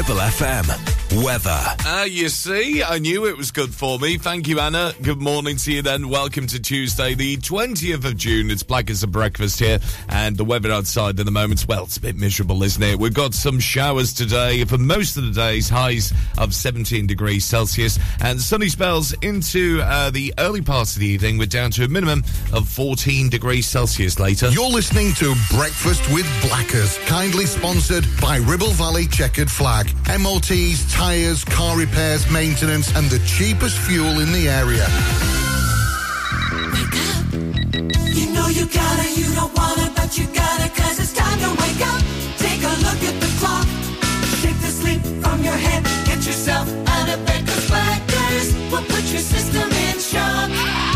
Ribble FM. Weather. Ah, you see, I knew it was good for me. Thank you, Anna. Good morning to you then. Welcome to Tuesday, the 20th of June. It's black as a breakfast here, and the weather outside in the moment, well, it's a bit miserable, isn't it? We've got some showers today for most of the days, highs of 17 degrees Celsius, and sunny spells into uh, the early parts of the evening. We're down to a minimum of 14 degrees Celsius later. You're listening to Breakfast with Blackers, kindly sponsored by Ribble Valley Checkered Flag. MOTs, tyres, car repairs, maintenance, and the cheapest fuel in the area. Wake up. You know you gotta, you don't wanna, but you gotta, cause it's time to wake up. Take a look at the clock. Shake the sleep from your head. Get yourself out of bed, cause Blackers will put your system in shock.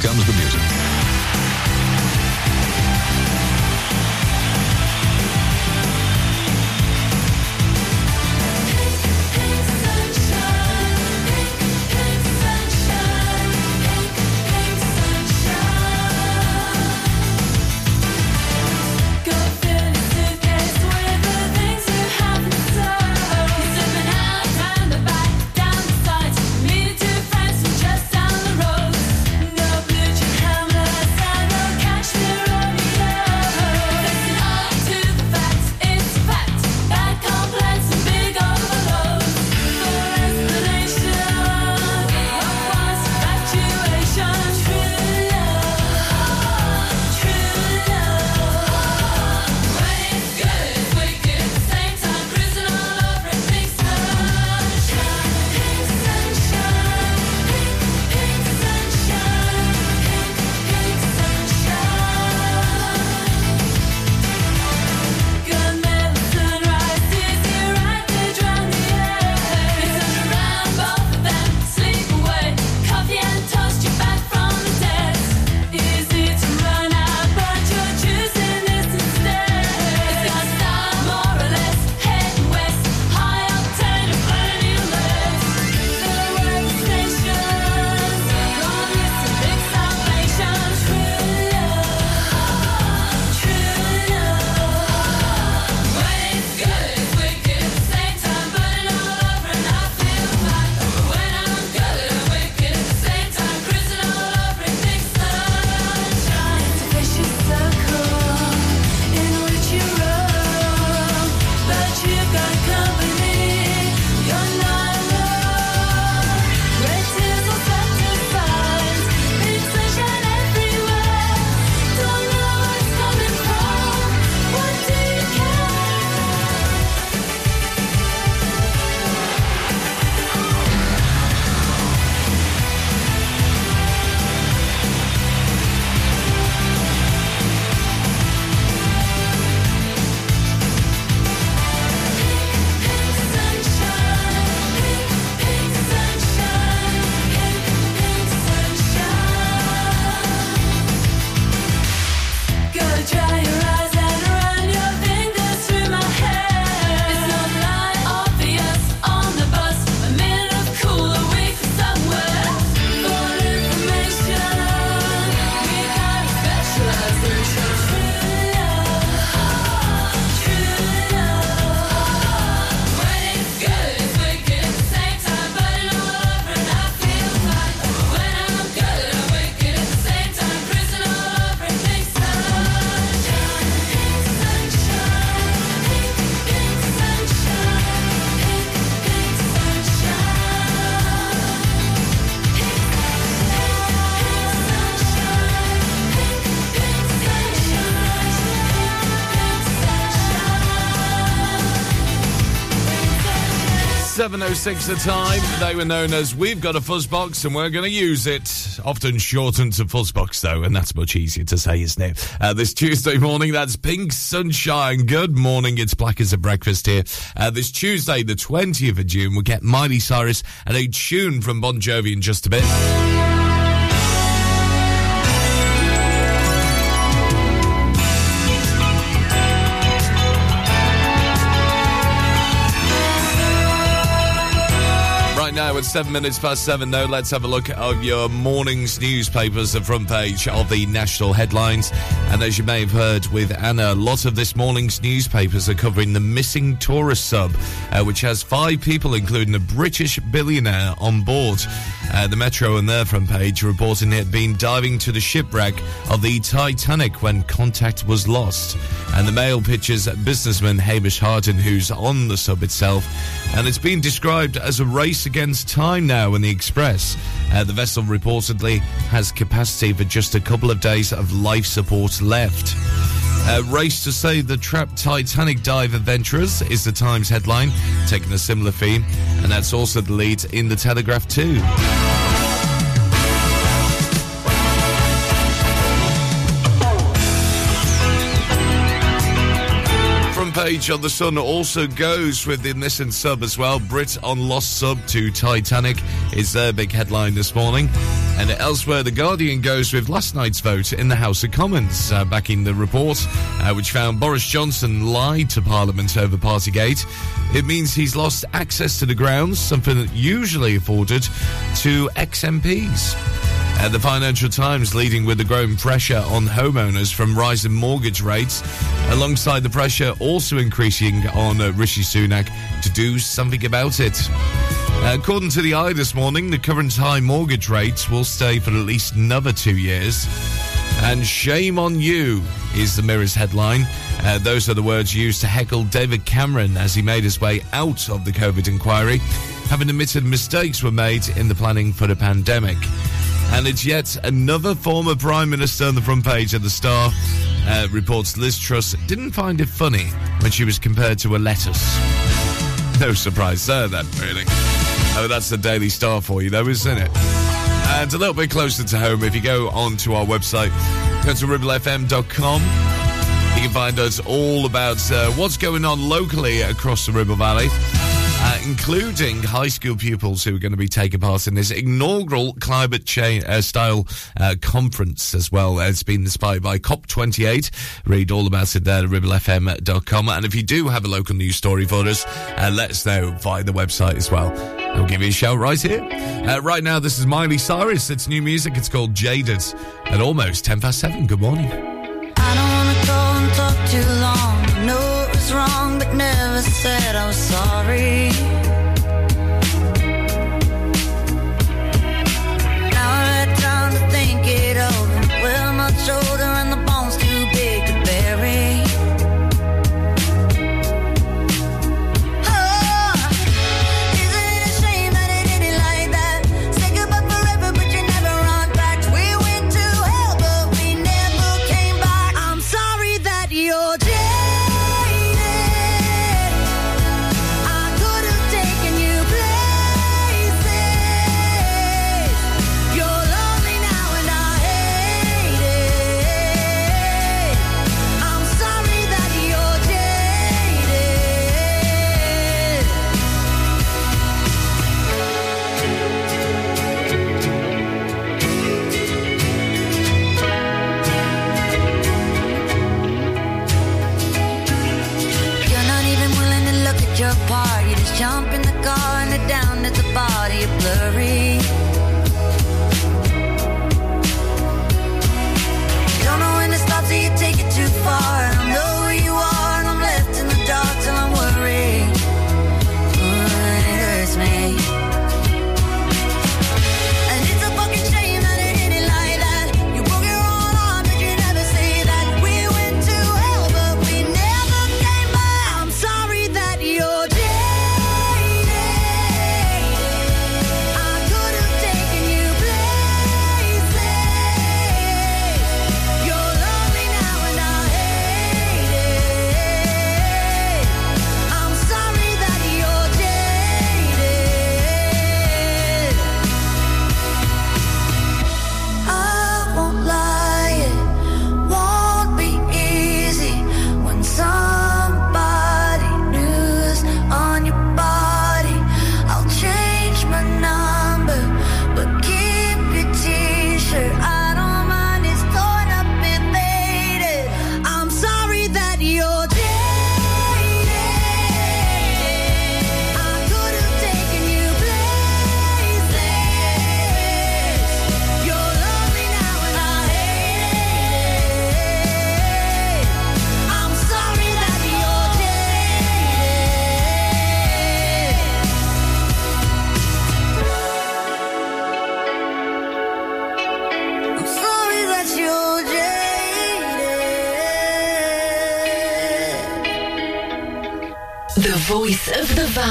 Comes the music. Six the time. They were known as We've Got a Fuzzbox and we're going to use it. Often shortened to Fuzzbox though, and that's much easier to say, isn't it? Uh, this Tuesday morning, that's Pink Sunshine. Good morning. It's Black as a Breakfast here. Uh, this Tuesday, the 20th of June, we'll get Miley Cyrus and a tune from Bon Jovi in just a bit. It's seven minutes past seven, though. Let's have a look at your morning's newspapers, the front page of the national headlines. And as you may have heard with Anna, a lot of this morning's newspapers are covering the missing tourist sub, uh, which has five people, including a British billionaire, on board. Uh, the Metro on their front page reporting it been diving to the shipwreck of the Titanic when contact was lost. And the Mail pictures businessman Hamish Harding, who's on the sub itself. And it's been described as a race against time now in the Express. Uh, the vessel reportedly has capacity for just a couple of days of life support left. Uh, race to save the trapped Titanic dive adventurers is the Times headline, taking a similar theme, and that's also the lead in the Telegraph too. Page on the Sun also goes with the Nissan sub as well. Brit on lost sub to Titanic is their big headline this morning. And elsewhere, The Guardian goes with last night's vote in the House of Commons, uh, backing the report, uh, which found Boris Johnson lied to Parliament over Partygate. It means he's lost access to the grounds, something that usually afforded to ex MPs. Uh, the Financial Times leading with the growing pressure on homeowners from rising mortgage rates, alongside the pressure also increasing on uh, Rishi Sunak to do something about it. Uh, according to the i this morning, the current high mortgage rates will stay for at least another two years. And shame on you is the Mirror's headline. Uh, those are the words used to heckle David Cameron as he made his way out of the COVID inquiry, having admitted mistakes were made in the planning for the pandemic. And it's yet another former Prime Minister on the front page of the Star. Uh, reports Liz Truss didn't find it funny when she was compared to a lettuce. No surprise there, then, really. Oh, that's the Daily Star for you, though, isn't it? And a little bit closer to home, if you go onto our website, go to ribblefm.com. You can find us all about uh, what's going on locally across the Ribble Valley including high school pupils who are going to be taking part in this inaugural climate change uh, style uh, conference as well. It's been inspired by COP28. Read all about it there at ribblefm.com. And if you do have a local news story for us, uh, let us know via the website as well. I'll give you a shout right here. Uh, right now, this is Miley Cyrus. It's new music. It's called Jaded at almost 10 past 7. Good morning. Too long. Said I'm sorry.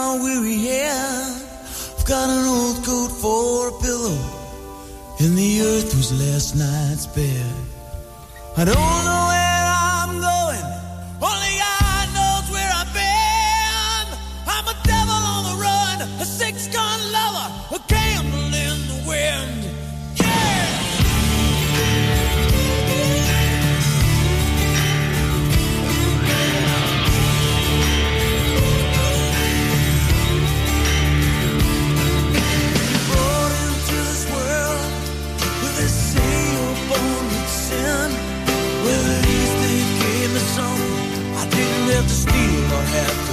my weary head. I've got an old coat for a pillow, and the earth was last night's bed. I don't know Yeah.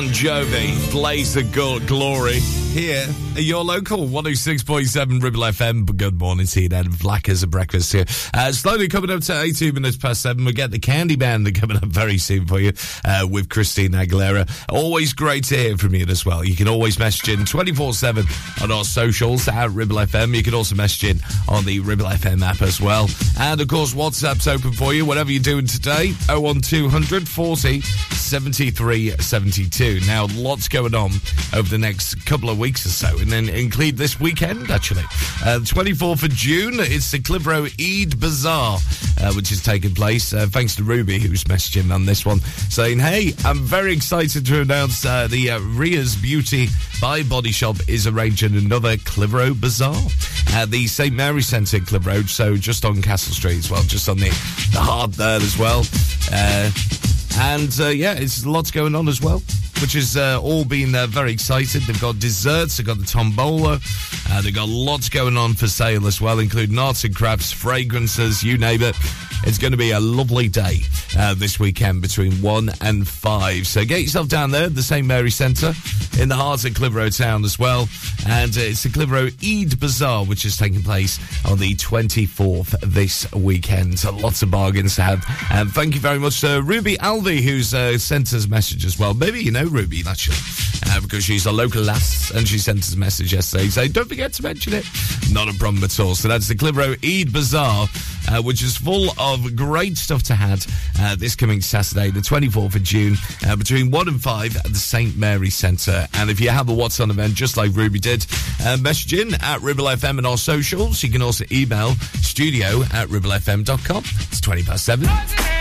Bon Jovi, Blaze of Gl- Glory. Here at your local 106.7 Ribble FM. Good morning to you then. Black as a breakfast here. Uh, slowly coming up to 18 minutes past 7. We get the Candyman coming up very soon for you uh, with Christina Aguilera. Always great to hear from you as well. You can always message in 24 7 on our socials at Ribble FM. You can also message in on the Ribble FM app as well. And of course, WhatsApp's open for you. Whatever you're doing today, 01200 40 73 72. Now, lots going on over the next couple of weeks or so, and then include this weekend, actually. Uh, 24th of June, it's the Clitheroe Eid Bazaar, uh, which is taking place. Uh, thanks to Ruby, who's messaging on this one, saying, Hey, I'm very excited to announce uh, the uh, Ria's Beauty by Body Shop is arranging another Clitheroe Bazaar at the St. Mary Centre in Clitheroe, so just on Castle Street as well, just on the, the heart there as well. And uh, yeah, it's lots going on as well, which has uh, all been uh, very excited. They've got desserts, they've got the tombola, uh, they've got lots going on for sale as well, including arts and crafts, fragrances, you name it. It's going to be a lovely day uh, this weekend between 1 and 5. So get yourself down there, the St. Mary Centre, in the heart of Clitheroe town as well. And uh, it's the Clitheroe Eid Bazaar, which is taking place on the 24th this weekend. So lots of bargains to have. And thank you very much to Ruby Alvey, who's uh, sent us a message as well. Maybe you know Ruby, actually, uh, because she's a local lass and she sent us a message yesterday saying, don't forget to mention it. Not a problem at all. So that's the Clitheroe Eid Bazaar, uh, which is full of great stuff to have uh, this coming Saturday, the 24th of June, uh, between 1 and 5 at the St. Mary Centre. And if you have a What's On event, just like Ruby did, uh, message in at Ribble FM and our socials. You can also email studio at ribblefm.com. It's 20 past 7.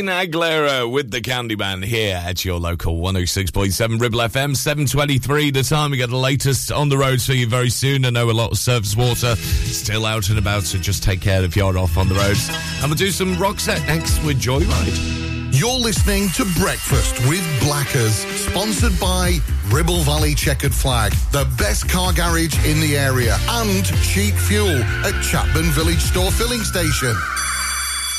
Christina Aguilera with the Candyman here at your local 106.7 Ribble FM, 7.23 the time. We get the latest on the roads for you very soon. I know a lot of surface water still out and about, so just take care if you're off on the roads. And we'll do some Roxette next with Joyride. You're listening to Breakfast with Blackers, sponsored by Ribble Valley Checkered Flag, the best car garage in the area, and cheap fuel at Chatburn Village Store Filling Station.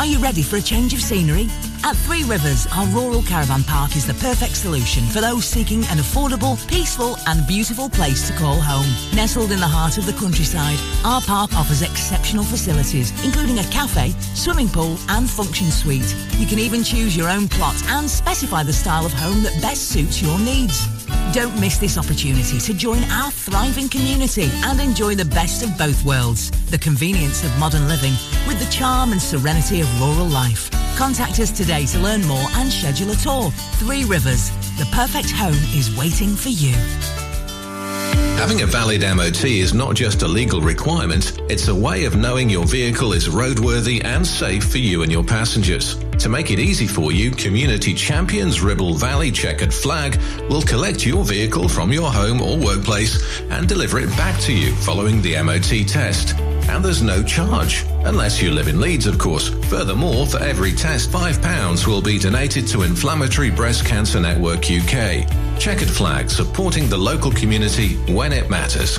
Are you ready for a change of scenery? At Three Rivers, our rural caravan park is the perfect solution for those seeking an affordable, peaceful, and beautiful place to call home. Nestled in the heart of the countryside, our park offers exceptional facilities, including a cafe, swimming pool, and function suite. You can even choose your own plot and specify the style of home that best suits your needs. Don't miss this opportunity to join our thriving community and enjoy the best of both worlds. The convenience of modern living with the charm and serenity of rural life. Contact us today to learn more and schedule a tour. Three Rivers, the perfect home is waiting for you. Having a valid MOT is not just a legal requirement, it's a way of knowing your vehicle is roadworthy and safe for you and your passengers. To make it easy for you, Community Champions Ribble Valley Checkered Flag will collect your vehicle from your home or workplace and deliver it back to you following the MOT test. And there's no charge, unless you live in Leeds, of course. Furthermore, for every test, £5 will be donated to Inflammatory Breast Cancer Network UK. Checkered Flag, supporting the local community when it matters.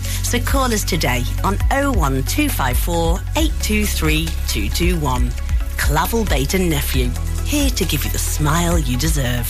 So call us today on 01254 823 221. Clavel Bait and Nephew, here to give you the smile you deserve.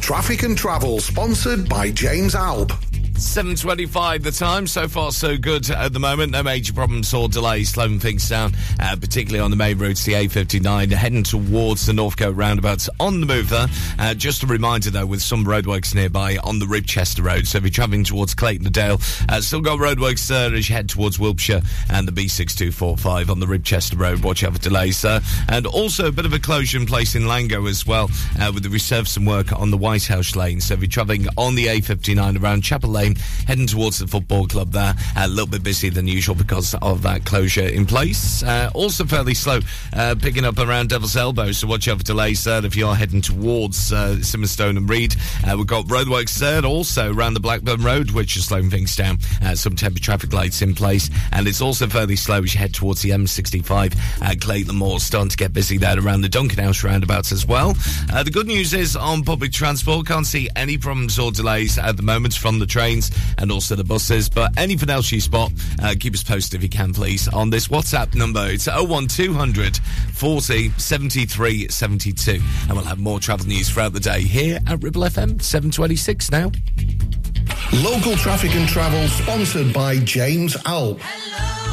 Traffic and travel, sponsored by James Alb. 7.25 the time. So far, so good at the moment. No major problems or delays slowing things down, uh, particularly on the main roads, the A59, heading towards the Northcote roundabouts on the move there. Uh, just a reminder, though, with some roadworks nearby on the Ribchester Road. So if you're travelling towards Clayton Dale, uh, still got roadworks there as you head towards Wilpshire and the B6245 on the Ribchester Road. Watch out for delays there. And also a bit of a closure in place in Langho as well, uh, with the resurfacing work on the White House Lane. So if you're travelling on the A59 around Chapel Lane, heading towards the football club there. A little bit busier than usual because of that closure in place. Uh, also fairly slow, uh, picking up around Devil's Elbow, so watch out for delays there if you are heading towards uh, Simonstone and Read. Uh, we've got roadworks there also around the Blackburn Road, which is slowing things down. Uh, some temporary traffic lights in place, and it's also fairly slow as you head towards the M65 at Clayton Moor. Starting to get busy there around the Duncan House roundabouts as well. Uh, the good news is on public transport, can't see any problems or delays at the moment from the trains and also the buses. But anything else you spot, uh, keep us posted if you can, please, on this WhatsApp number. It's 01200 40 73 72. And we'll have more travel news throughout the day here at Ribble FM 726 now. Local traffic and travel, sponsored by James Alp. I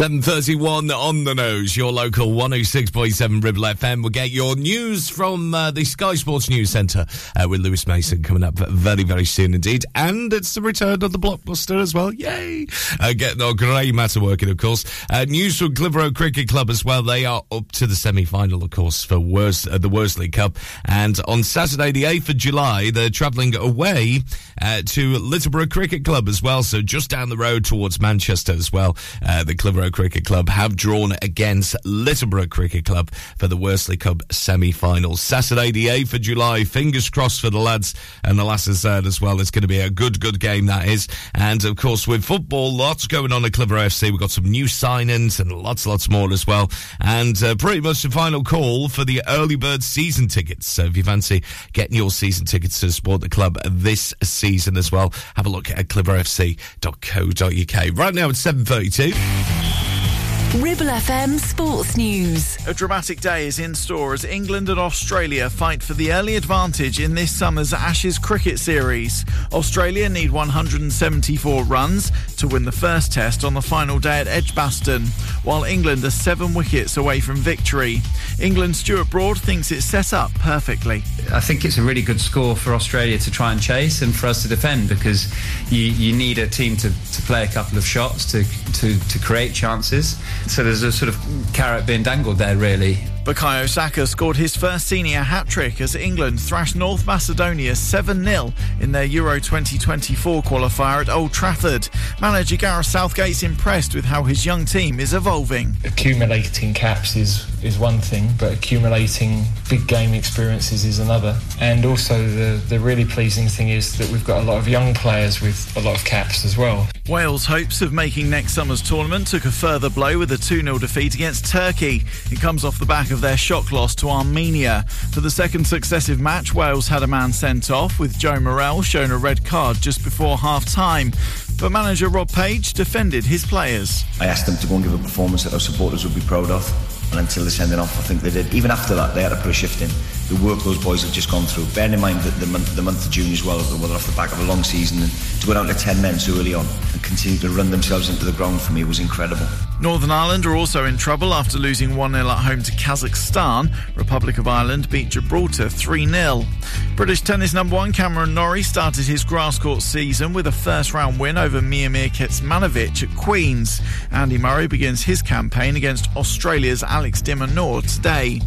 7.31 on the nose, your local 106.7 Ribble FM. We'll get your news from uh, the Sky Sports News Centre uh, with Lewis Mason coming up very, very soon indeed. And it's the return of the blockbuster as well. Yay! Uh, getting our grey matter working, of course. Uh, news from Clitheroe Cricket Club as well. They are up to the semi-final, of course, for uh, the Worsley Cup. And on Saturday, the 8th of July, they're travelling away uh, to Littleborough Cricket Club as well. So just down the road towards Manchester as well. Uh, the Clitheroe Cricket Club have drawn against Littleborough Cricket Club for the Worsley Cup semi-finals. Saturday, the 8th of July. Fingers crossed for the lads and the lasses there as well. It's going to be a good, good game that is. And of course, with football, lots going on at Clitheroe FC. We've got some new signings and lots, lots more as well. And uh, pretty much the final call for the early bird season tickets. So if you fancy getting your season tickets to support the club this season as well, have a look at clitheroefc.co.uk. Right now it's 7.32. Ribble FM Sports News. A dramatic day is in store as England and Australia fight for the early advantage in this summer's Ashes cricket series. Australia need 174 runs to win the first test on the final day at Edgbaston, while England are seven wickets away from victory. England's Stuart Broad thinks it's set up perfectly. I think it's a really good score for Australia to try and chase and for us to defend because you, you need a team to, to play a couple of shots to, to, to create chances. So there's a sort of carrot being dangled there, really. Bukayo Saka scored his first senior hat trick as England thrashed North Macedonia 7 0 in their Euro 2024 qualifier at Old Trafford. Manager Gareth Southgate's impressed with how his young team is evolving. accumulating caps is is one thing, but accumulating big game experiences is another. And also the the really pleasing thing is that we've got a lot of young players with a lot of caps as well. Wales' hopes of making next summer's tournament took a further blow with a 2 0 defeat against Turkey. It comes off the back of their shock loss to Armenia. For the second successive match, Wales had a man sent off, with Joe Morrell shown a red card just before half time. But manager Rob Page defended his players. I asked them to go and give a performance that our supporters would be proud of. And until the sending off, I think they did. Even after that, they had to put a shift in. The work those boys have just gone through. Bearing in mind that the month, the month of June as well, were off the back of a long season, and to go down to 10 men so early on and continue to run themselves into the ground for me was incredible. Northern Ireland are also in trouble after losing 1 0 at home to Kazakhstan. Republic of Ireland beat Gibraltar 3 0. British tennis number one Cameron Norrie started his grass court season with a first round win over Miomir Kecmanovic at Queen's. Andy Murray begins his campaign against Australia's Alex de Minaur today.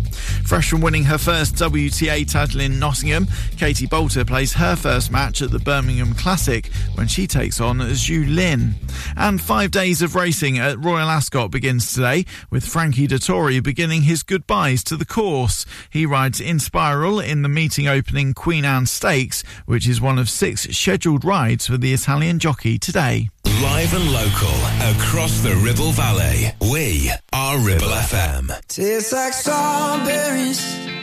Fresh from winning her first WTA title in Nottingham, Katie Boulter plays her first match at the Birmingham Classic when she takes on Zhu Lin. And five days of racing at Royal Ascot begins today, with Frankie Dettori beginning his goodbyes to the course. He rides Inspiral in the meeting opening Queen Anne Stakes, which is one of six scheduled rides for the Italian jockey today. Live and local across the Ribble Valley. We are Ribble FM. Tastes like strawberries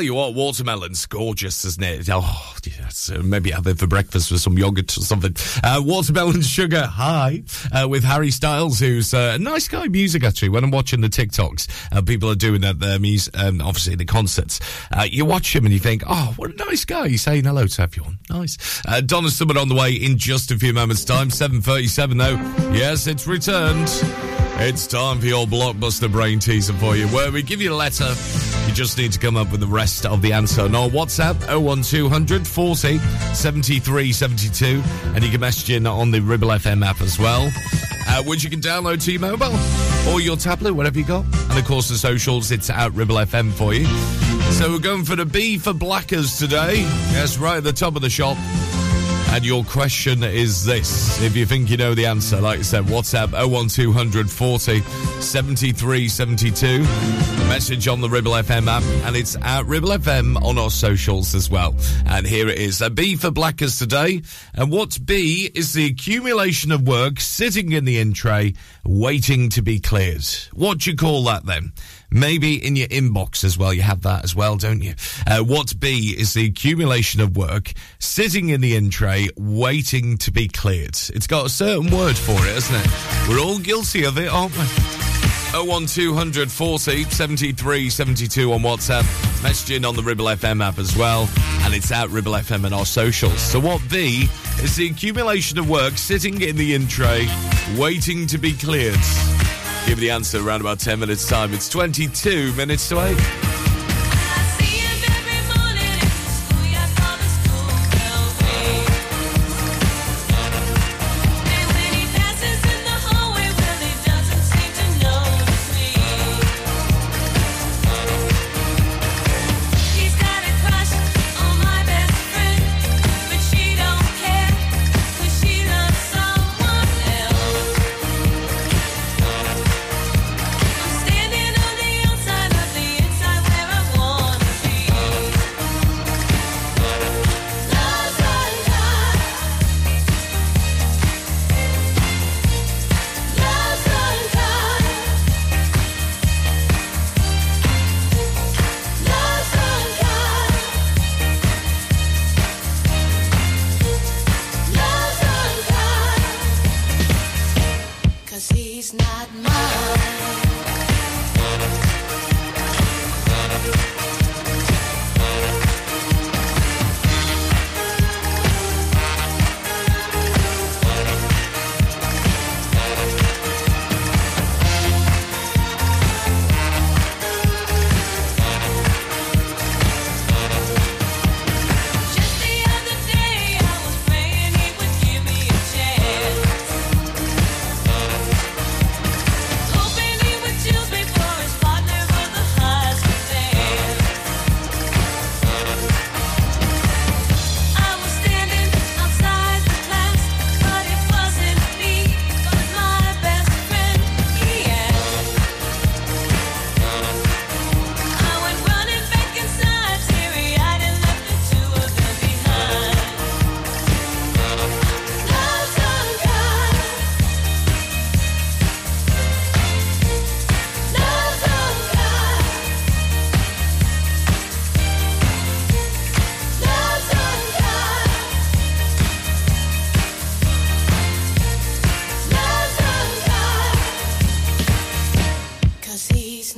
Tell you what, watermelon's gorgeous, isn't it? Oh, yes. uh, Maybe have it for breakfast with some yogurt or something. Uh, watermelon sugar high uh, with Harry Styles, who's uh, a nice guy music actually. When I'm watching the TikToks, uh, people are doing that. Their music, um, obviously the concerts. You watch him and you think, oh, what a nice guy. He's saying hello to everyone. Nice. Uh, Donna on the way in just a few moments' time. 7:37 though. Yes, it's returned. It's time for your blockbuster brain teaser for you, where we give you a letter. You just need to come up with the rest of the answer. On WhatsApp 01200 40 73 72. And you can message in on the Ribble FM app as well, uh, which you can download to your mobile or your tablet, whatever you got. And of course, the socials, it's at Ribble FM for you. So we're going for the B for Blackers today. Yes, right at the top of the shop. And your question is this. If you think you know the answer, like I said, WhatsApp 01200 40 73 72. Message on the Ribble FM app, and it's at Ribble FM on our socials as well. And here it is. A B for Blackers today. And what's B is the accumulation of work sitting in the in tray, waiting to be cleared. What do you call that then? Maybe in your inbox as well. You have that as well, don't you? Uh, what's B is the accumulation of work sitting in the in tray, waiting to be cleared. It's got a certain word for it, hasn't it? We're all guilty of it, aren't we? 01200 40 73 72 on WhatsApp. Message in on the Ribble FM app as well. And it's at Ribble FM and our socials. So, what B is the accumulation of work sitting in the in tray, waiting to be cleared? Give the answer around about 10 minutes' time. It's 22 minutes to 8.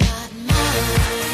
not mine.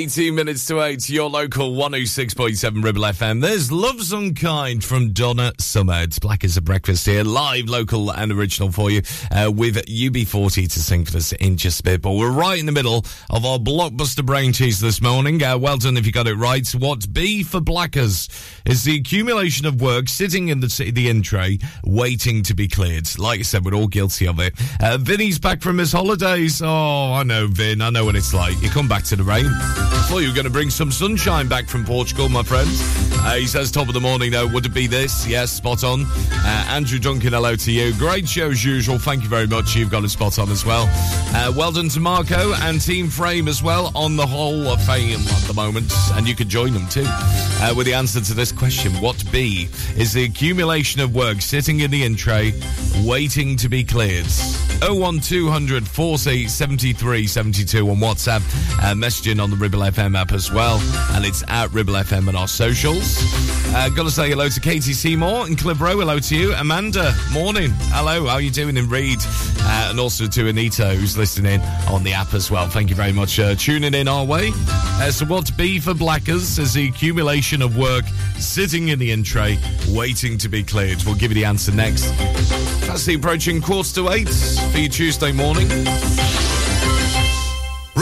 18 minutes to 8, your local 106.7 Ribble FM. There's Love's Unkind from Donna Summer. It's Black as a Breakfast here, live, local and original for you, uh, with UB40 to sing for us in just a bit. But we're right in the middle of our blockbuster brain tease this morning. Uh, well done if you got it right. What's B for Blackers is the accumulation of work sitting in the, the in tray, waiting to be cleared. Like I said, we're all guilty of it. Uh, Vinny's back from his holidays. Oh, I know, Vin. I know what it's like. You come back to the rain. Thought you were going to bring some sunshine back from Portugal, my friend. Uh, he says, top of the morning, though, would it be this? Yes, spot on. Uh, Andrew Duncan, hello to you. Great show as usual. Thank you very much. You've got it spot on as well. Uh, well done to Marco and Team Frame as well on the whole of fame at the moment. And you could join them too uh, with the answer to this question. What B is the accumulation of work sitting in the in tray, waiting to be cleared? 01200 40 73 72 on WhatsApp. Uh, messaging on the Ribble FM app as well. And it's at Ribble FM on our socials. Uh, got to say hello to Katie Seymour in Clitheroe. Hello to you. Amanda, morning. Hello, how are you doing in Read? Uh, and also to Anita, who's listening on the app as well. Thank you very much uh, tuning in our way. Uh, so, what's B for Blackers is the accumulation of work sitting in the in tray, waiting to be cleared. We'll give you the answer next. That's the approaching quarter to eight for your Tuesday morning.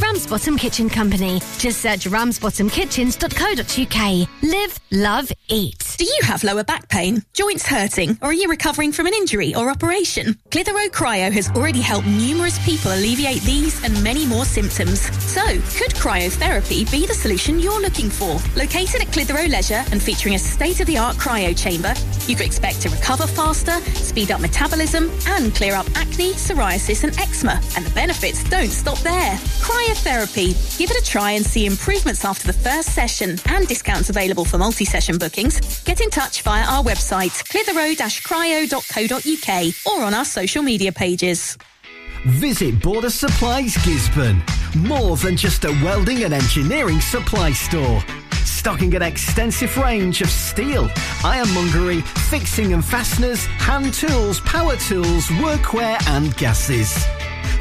Ramsbottom Kitchen Company. Just search ramsbottomkitchens.co.uk. Live, love, eat. Do you have lower back pain, joints hurting, or are you recovering from an injury or operation? Clitheroe Cryo has already helped numerous people alleviate these and many more symptoms. So, could cryotherapy be the solution you're looking for? Located at Clitheroe Leisure and featuring a state-of-the-art cryo chamber, you could expect to recover faster, speed up metabolism, and clear up acne, psoriasis, and eczema. And the benefits don't stop there. Cryotherapy. Give it a try and see improvements after the first session and discounts available for multi-session bookings. Get in touch via our website, clitheroe-cryo.co.uk or on our social media pages. Visit Border Supplies Gisburn. More than just a welding and engineering supply store. Stocking an extensive range of steel, ironmongery, fixing and fasteners, hand tools, power tools, workwear, and gases.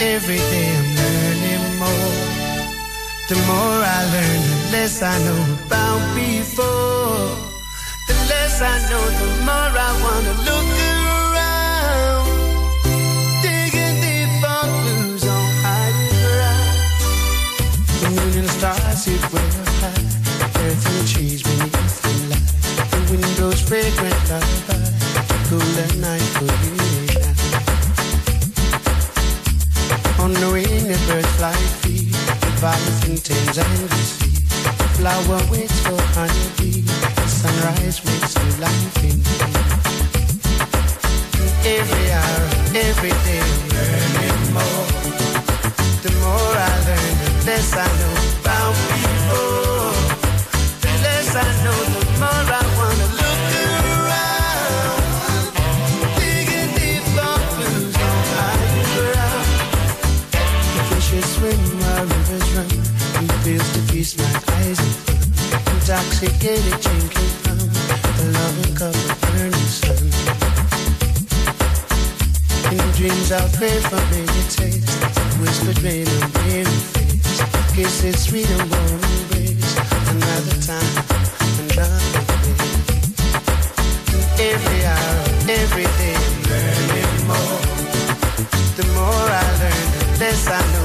Every day I'm learning more. The more I learn, the less I know about before. The less I know, the more I wanna look around. Digging deep for clues on hiding ground. The moon and the stars sit where high. Earth and trees beneath the light. The wind blows fragrant lullaby. Cooler night for you On the birds fly free. The and Thames and the flower waits for honeybee. The sunrise wakes to life in me. Every hour, every day, learning more. The more I learn, the less I know about before. The less I know, the more I like eyes of. Intoxicated drinking from the loving cup of burning sun. In dreams I'll pray for baby taste. Whispered rain on weary face. Kiss it sweet and warm embrace. Another time, another day. every day I'm learning more. The more I learn, the less I know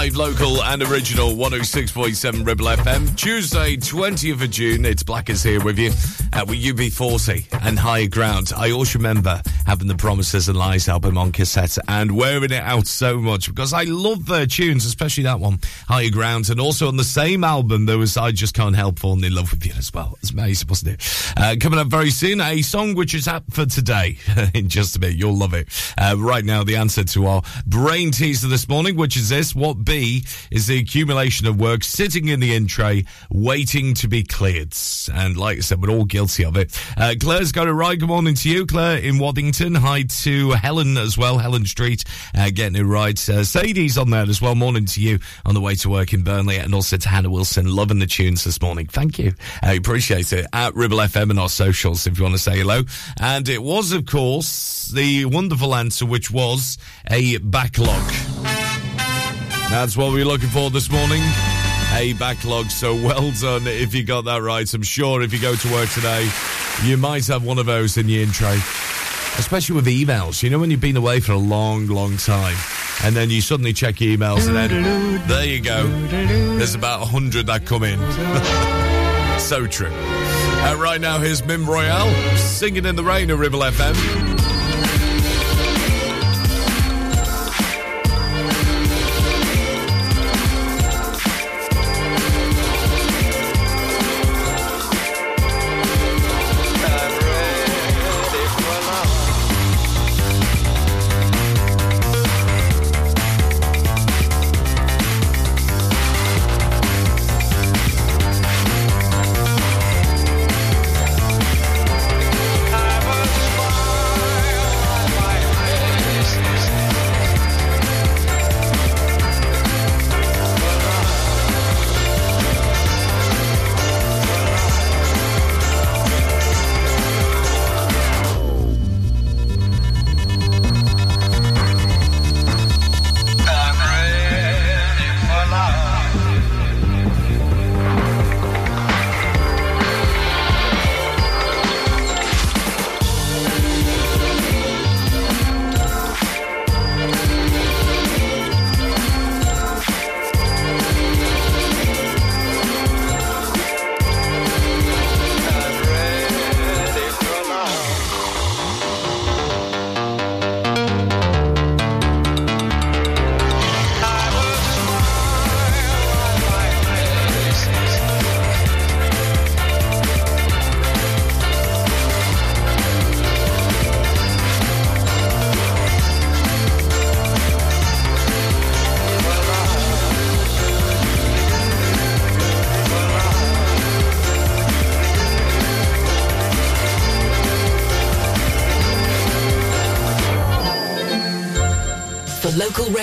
live, local and original 106.7 Ribble FM. Tuesday, 20th of June. It's Blackers here with you uh, with UB40 and Higher Ground. I always remember having the Promises and Lies album on cassette and wearing it out so much because I love their tunes, especially that one, Higher Ground. And also on the same album, there was I Just Can't Help Falling in Love with You as well. It's amazing, wasn't it? Uh, coming up very soon, a song which is up for today in just a bit. You'll love it. Uh, right now, the answer to our brain teaser this morning, which is this. What B is the accumulation of work sitting in the in tray, waiting to be cleared. And like I said, we're all guilty of it. Uh, Claire's got it right. Good morning to you, Claire in Waddington. Hi to Helen as well, Helen Street, uh, getting it right. Uh, Sadie's on there as well. Morning to you on the way to work in Burnley. And also to Hannah Wilson, loving the tunes this morning. Thank you. I appreciate it. At Ribble FM and our socials if you want to say hello. And it was, of course, the wonderful answer, which was a backlog. That's what we're looking for this morning. A backlog. So well done if you got that right. I'm sure if you go to work today, you might have one of those in your in tray. Especially with emails. You know, when you've been away for a long, long time and then you suddenly check your emails and then there you go. There's about 100 that come in. so true. Uh, right now, here's Mint Royale singing in the rain at Ribble FM.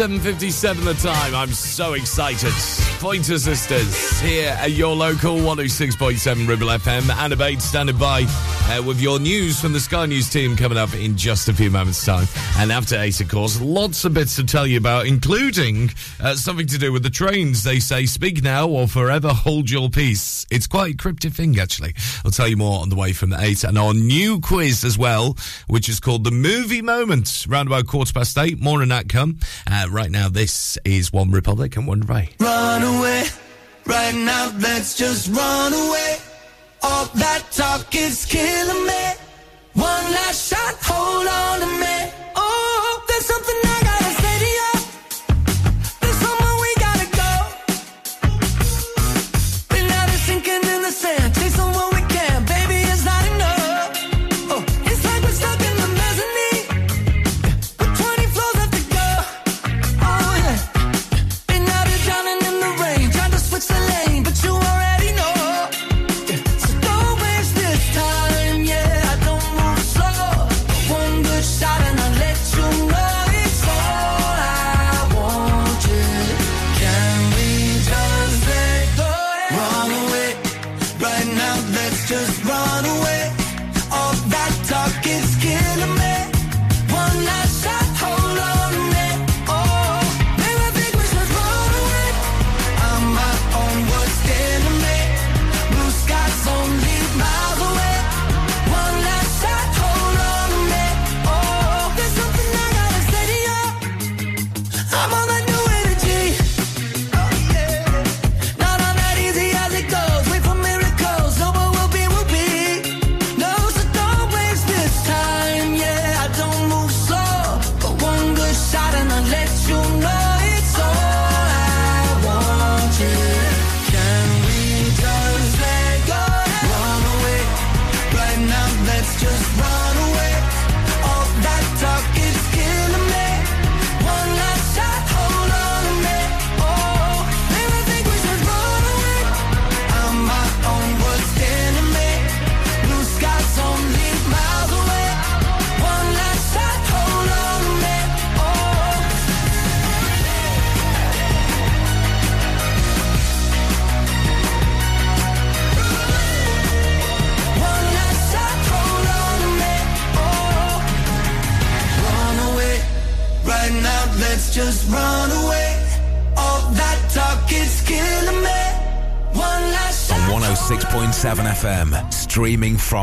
7.57 the time. I'm so excited. Pointer Sisters here at your local 106.7 Ribble FM. Anna Bates standing by uh, with your news from the Sky News team coming up in just a few moments' time. And after 8, of course, lots of bits to tell you about, including uh, something to do with the trains. They say, speak now or forever hold your peace. It's quite a cryptic thing, actually. I'll tell you more on the way from 8. And our new quiz as well, which is called The Movie Moment, round about quarter past 8. More on that come. Uh, right now, this is One Republic and One Ray. Run away, right now, let's just run away. All that talk is killing me.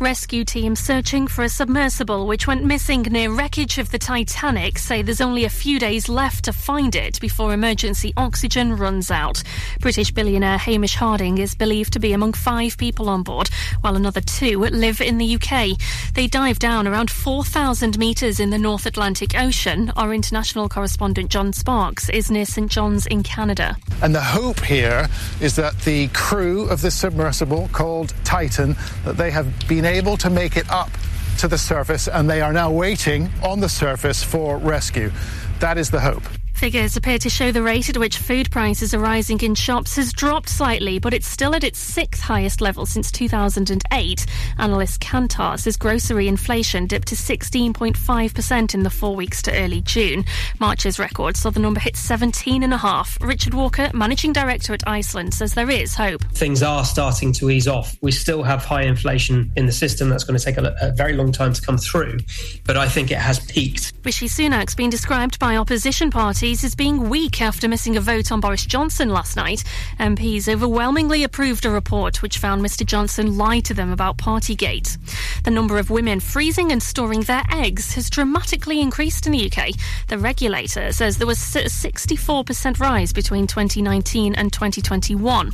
rescue teams searching for a submersible which went missing near wreckage of the Titanic say there's only a few days left to find it before emergency oxygen runs out. British billionaire Hamish Harding is believed to be among five people on board, while another two live in the UK. They dive down around 4,000 metres in the North Atlantic Ocean. Our international correspondent John Sparks is near St John's in Canada. And the hope here is that the crew of the submersible called Titan, that they have been able to make it up to the surface and they are now waiting on the surface for rescue. That is the hope. Figures appear to show the rate at which food prices are rising in shops has dropped slightly, but it's still at its sixth highest level since 2008. Analyst Kantar says grocery inflation dipped to 16.5% in the four weeks to early June. March's record saw the number hit 17.5. Richard Walker, managing director at Iceland, says there is hope. things are starting to ease off. We still have high inflation in the system. That's going to take a, a very long time to come through. But I think it has peaked. Rishi Sunak's been described by opposition parties as being weak after missing a vote on Boris Johnson last night. MPs overwhelmingly approved a report which found Mr Johnson lied to them about Partygate. The number of women freezing and storing their eggs has dramatically increased in the UK. The regulator says there was a 64% rise between 2019 and 2021.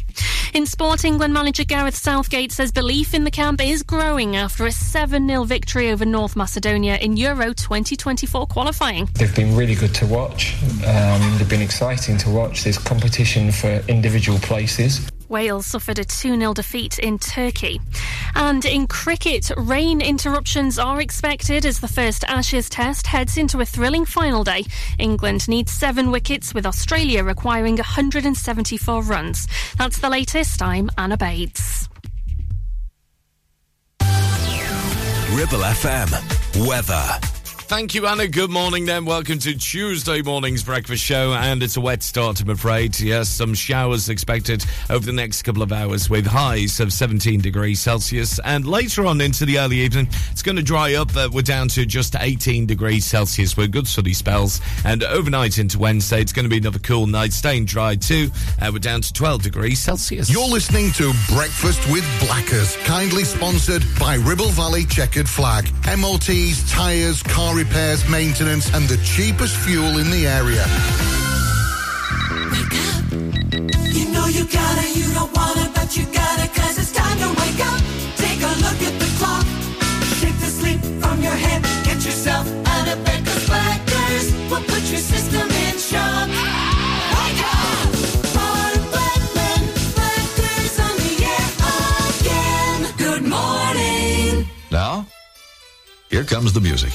In sport, England manager Gareth Southgate says belief in the camp is growing after a 7 0 victory over North Macedonia in Euro 2024 qualifying. They've been really good to watch. Um, they've been exciting to watch. There's competition for individual places. Wales suffered a 2 0 defeat in Turkey. And in cricket, rain interruptions are expected as the first Ashes test heads into a thrilling final day. England needs seven wickets, with Australia requiring 174 runs. That's the latest. I'm Anna Bates. Ribble FM. Weather. Thank you, Anna. Good morning, then. Welcome to Tuesday morning's breakfast show. And it's a wet start, I'm afraid. Yes, some showers expected over the next couple of hours with highs of 17 degrees Celsius. And later on into the early evening, it's going to dry up. Uh, we're down to just 18 degrees Celsius with good sunny spells. And overnight into Wednesday, it's going to be another cool night, staying dry too. Uh, we're down to 12 degrees Celsius. You're listening to Breakfast with Blackers, kindly sponsored by Ribble Valley Checkered Flag. MOTs, tyres, car repairs, maintenance, and the cheapest fuel in the area. Wake up. You know you gotta, you don't wanna, but you gotta, cause it's time to wake up. Take a look at the clock. Shake the sleep from your head. Get yourself out of bed, cause Blackers will put your system in shock. Wake up! Bar Blackman, Blackers on the air again. Good morning. Now, here comes the music.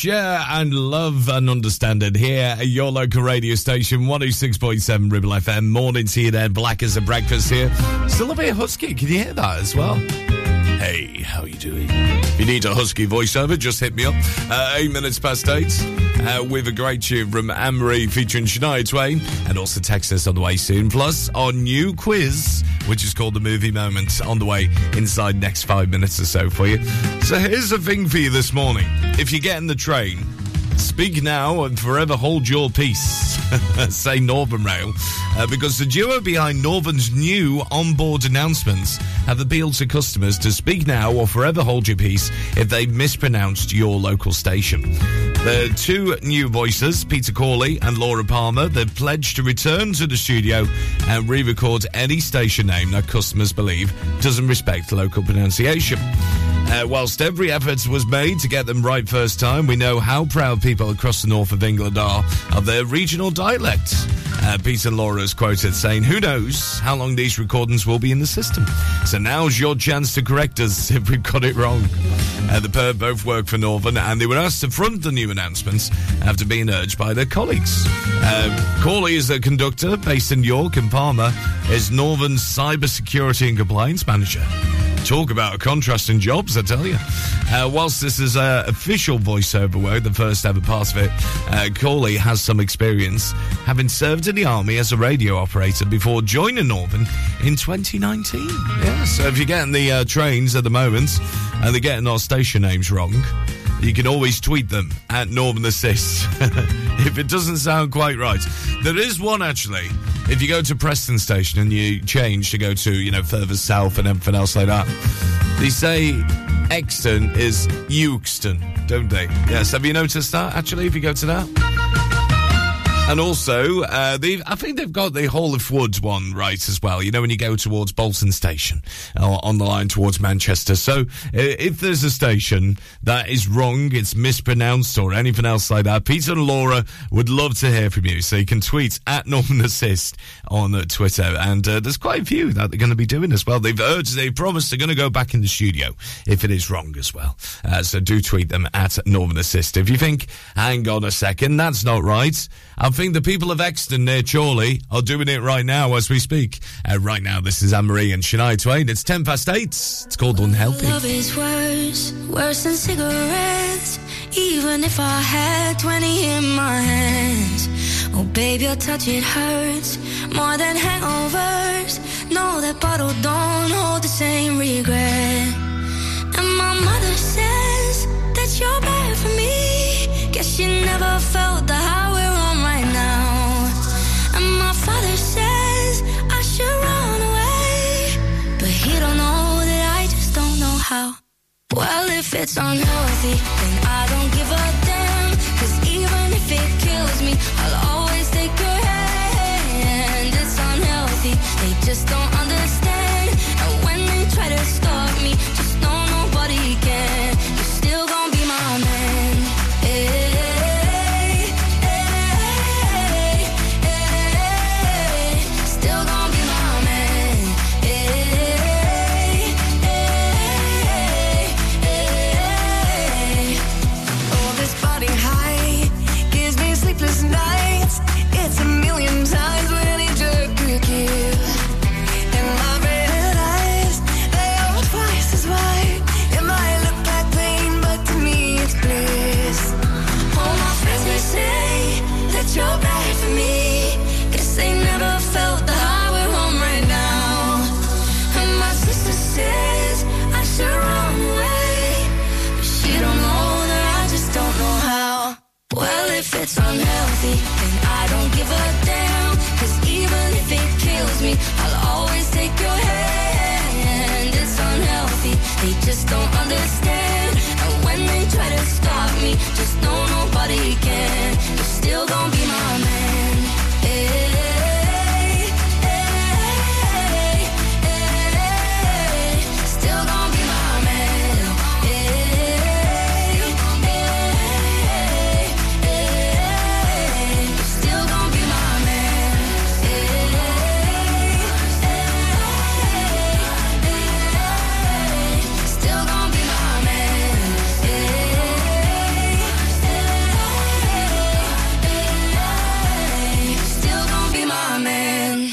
Share and love and understand it here at your local radio station, 106.7 Ribble FM. Morning to you there, black as a breakfast here. Still a bit husky, can you hear that as well? Hey, how are you doing? If you need a husky voiceover, just hit me up. Uh, eight minutes past eight uh, with a great tune from Anne-Marie featuring Shania Twain and also text us on the way soon. Plus, our new quiz, which is called the Movie Moment, on the way inside next five minutes or so for you. So here's the thing for you this morning. If you get in the train, Speak now and forever hold your peace, say Northern Rail, uh, because the duo behind Northern's new onboard announcements have appealed to customers to speak now or forever hold your peace if they mispronounced your local station. The two new voices, Peter Corley and Laura Palmer, they've pledged to return to the studio and re-record any station name that customers believe doesn't respect local pronunciation. Uh, whilst every effort was made to get them right first time, we know how proud people across the north of England are of their regional dialects. Uh, Peter Laura is quoted saying, Who knows how long these recordings will be in the system? So now's your chance to correct us if we've got it wrong. Uh, the pair both work for Northern and they were asked to front the new announcements after being urged by their colleagues. Uh, Corley is a conductor based in York and Palmer is Northern's cyber security and compliance manager. Talk about a contrast in jobs, I tell you. Uh, whilst this is uh, official voiceover work, the first ever part of it, uh, Corley has some experience, having served in the army as a radio operator before joining Northern in 2019. Yeah, so if you're getting the uh, trains at the moment and they're getting our station names wrong, you can always tweet them at Northern Assist if it doesn't sound quite right. There is one actually. If you go to Preston Station and you change to go to, you know, further south and everything else like that, they say Exton is Euxton, don't they? Yes, have you noticed that actually if you go to that? And also, uh, I think they've got the Hall i' th' Wood one right as well. You know, when you go towards Bolton Station or on the line towards Manchester. So, uh, if there's a station that is wrong, it's mispronounced or anything else like that, Peter and Laura would love to hear from you. So you can tweet at Northern Assist on uh, Twitter. And uh, there's quite a few that they're going to be doing as well. They've urged, they promised they're going to go back in the studio if it is wrong as well. Uh, so do tweet them at Northern Assist. If you think, hang on a second, that's not right. I think the people of Euxton near Chorley are doing it right now as we speak. Uh, right now, this is Anne Marie and Shania Twain. It's 10 past 8. It's called Unhealthy. Love is worse, worse than cigarettes. Even if I had 20 in my hands. Oh, baby, your touch, it hurts more than hangovers. No, that bottle don't hold the same regret. And my mother says that you're bad for me. Guess you never felt the how. Well, if it's unhealthy, then I don't give a damn. Cause even if it kills me, I'll always take your hand. It's unhealthy, they just don't understand. Just don't understand.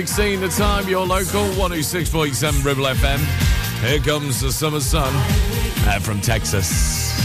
16 the time, your local 106.7 Ribble FM. Here comes the summer sun uh, from Texas.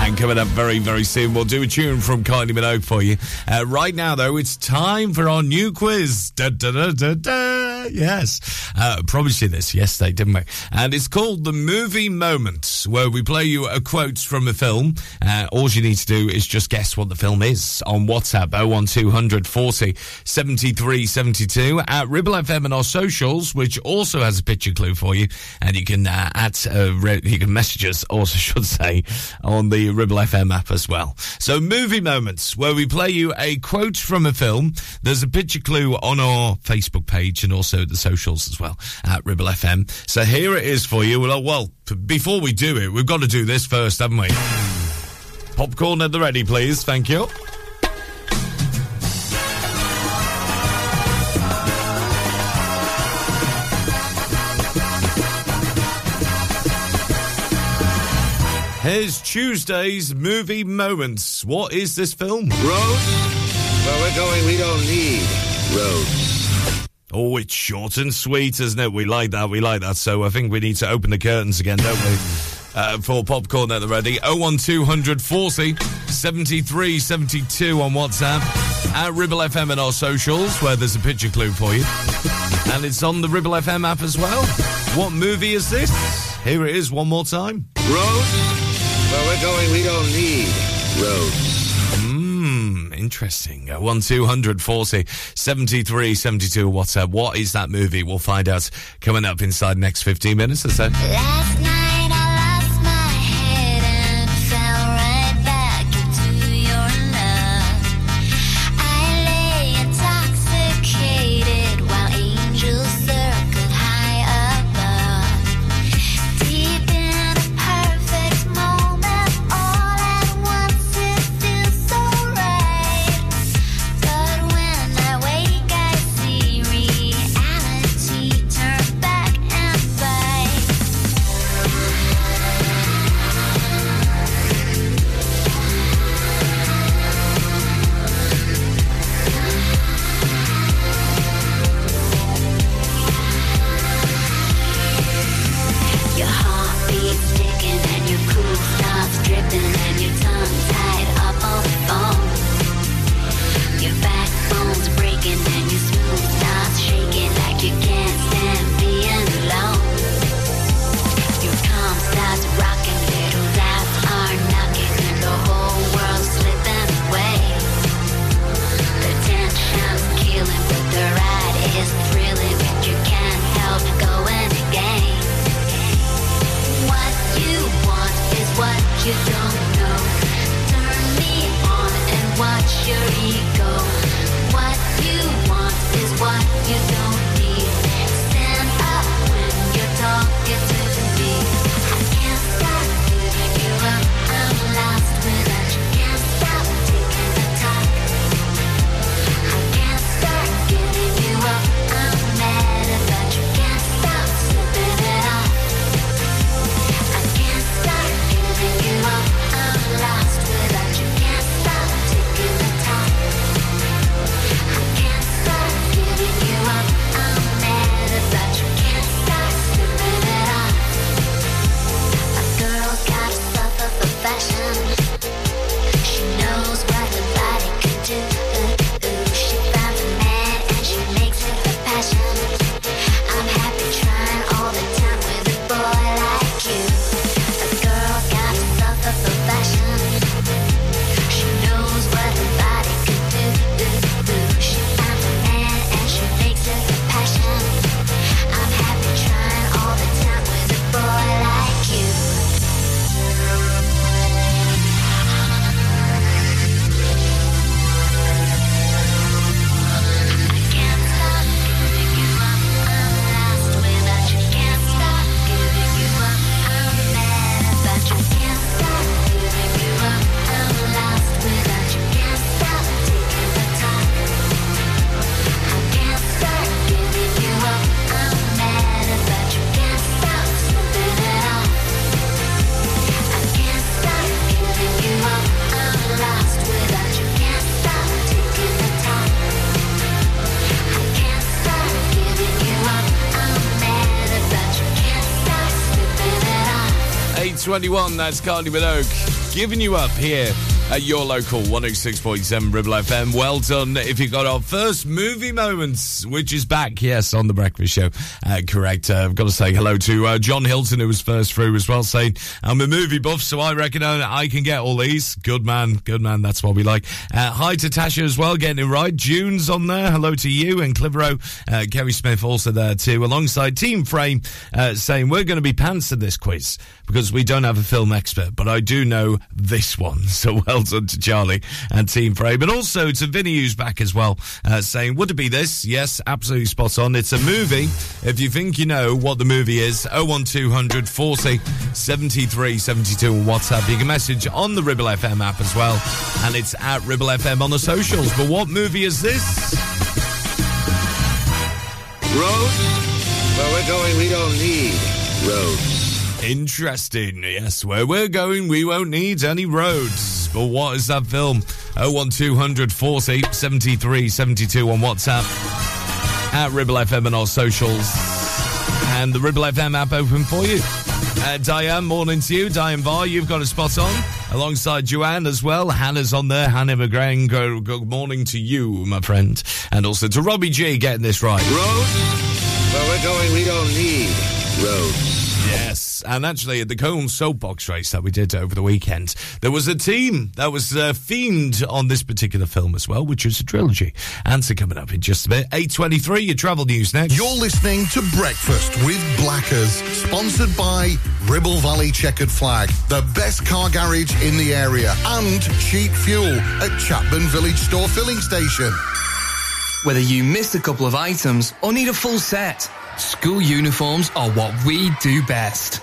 And coming up very, very soon, we'll do a tune from Kylie Minogue for you. Uh, right now, though, it's time for our new quiz. Da, da, da, yes. Uh, promised you this yesterday, didn't we? And it's called The Movie Moments, where we play you a quote from a film. Uh, all you need to do is just guess what the film is on WhatsApp 01200 40 73 72 at Ribble FM and our socials, which also has a picture clue for you. And you can uh, add, uh, re- you can message us, also should say, on the Ribble FM app as well. So, movie moments where we play you a quote from a film. There's a picture clue on our Facebook page and also the socials as well at Ribble FM. So here it is for you. Well, uh, well, before we do it, we've got to do this first, haven't we? Popcorn at the ready, please. Thank you. Here's Tuesday's movie moments. What is this film? Roads? Where we're going, we don't need roads. Oh, it's short and sweet, isn't it? We like that. We like that. So I think we need to open the curtains again, don't we? Uh, for popcorn at the ready. 01200 40 73 72 on WhatsApp. At Ribble FM and our socials, where there's a picture clue for you. And it's on the Ribble FM app as well. What movie is this? Here it is one more time. Roads? Where we're going, we don't need roads. Interesting. Uh, 1200 40 73 72 WhatsApp. What is that movie? We'll find out coming up inside next 15 minutes or so. 21, that's Kylie Minogue giving you up here at your local 106.7 Ribble FM. Well done if you got our first movie moments, which is back, yes, on The Breakfast Show. Uh, correct. Uh, I've got to say hello to uh, John Hilton, who was first through as well, saying, I'm a movie buff, so I reckon I can get all these. Good man, good man, that's what we like. Uh, hi to Tasha as well, getting it right. June's on there. Hello to you and Clivero. Uh, Kerry Smith also there too, alongside Team Frame, uh, saying, We're going to be pants at this quiz because we don't have a film expert, but I do know this one. So well done to Charlie and Team Frame. And also to Vinny, who's back as well, uh, saying, Would it be this? Yes, absolutely spot on. It's a movie. If you think you know what the movie is, 01200 40 73 72 on WhatsApp. You can message on the Ribble FM app as well. And it's at Ribble FM on the socials. But what movie is this? Roads? Where we're going, we don't need roads. Interesting. Yes, where we're going, we won't need any roads. But what is that film? 01200 40 73 72 on WhatsApp. at Ribble FM and our socials. And the Ribble FM app open for you. Uh, Diane, morning to you. Diane Barr, you've got a spot on. Alongside Joanne as well. Hannah's on there. Hannah McGrain, go, good morning to you, my friend. And also to Robbie G getting this right. Roads? Where we're going, we don't need roads. Yes, and actually at the Cone soapbox race that we did over the weekend, there was a team that was uh, themed on this particular film as well, which is a trilogy. Answer coming up in just a bit. 8.23, your travel news next. You're listening to Breakfast with Blackers, sponsored by Ribble Valley Checkered Flag, the best car garage in the area, and cheap fuel at Chatburn Village Store Filling Station. Whether you missed a couple of items or need a full set, school uniforms are what we do best.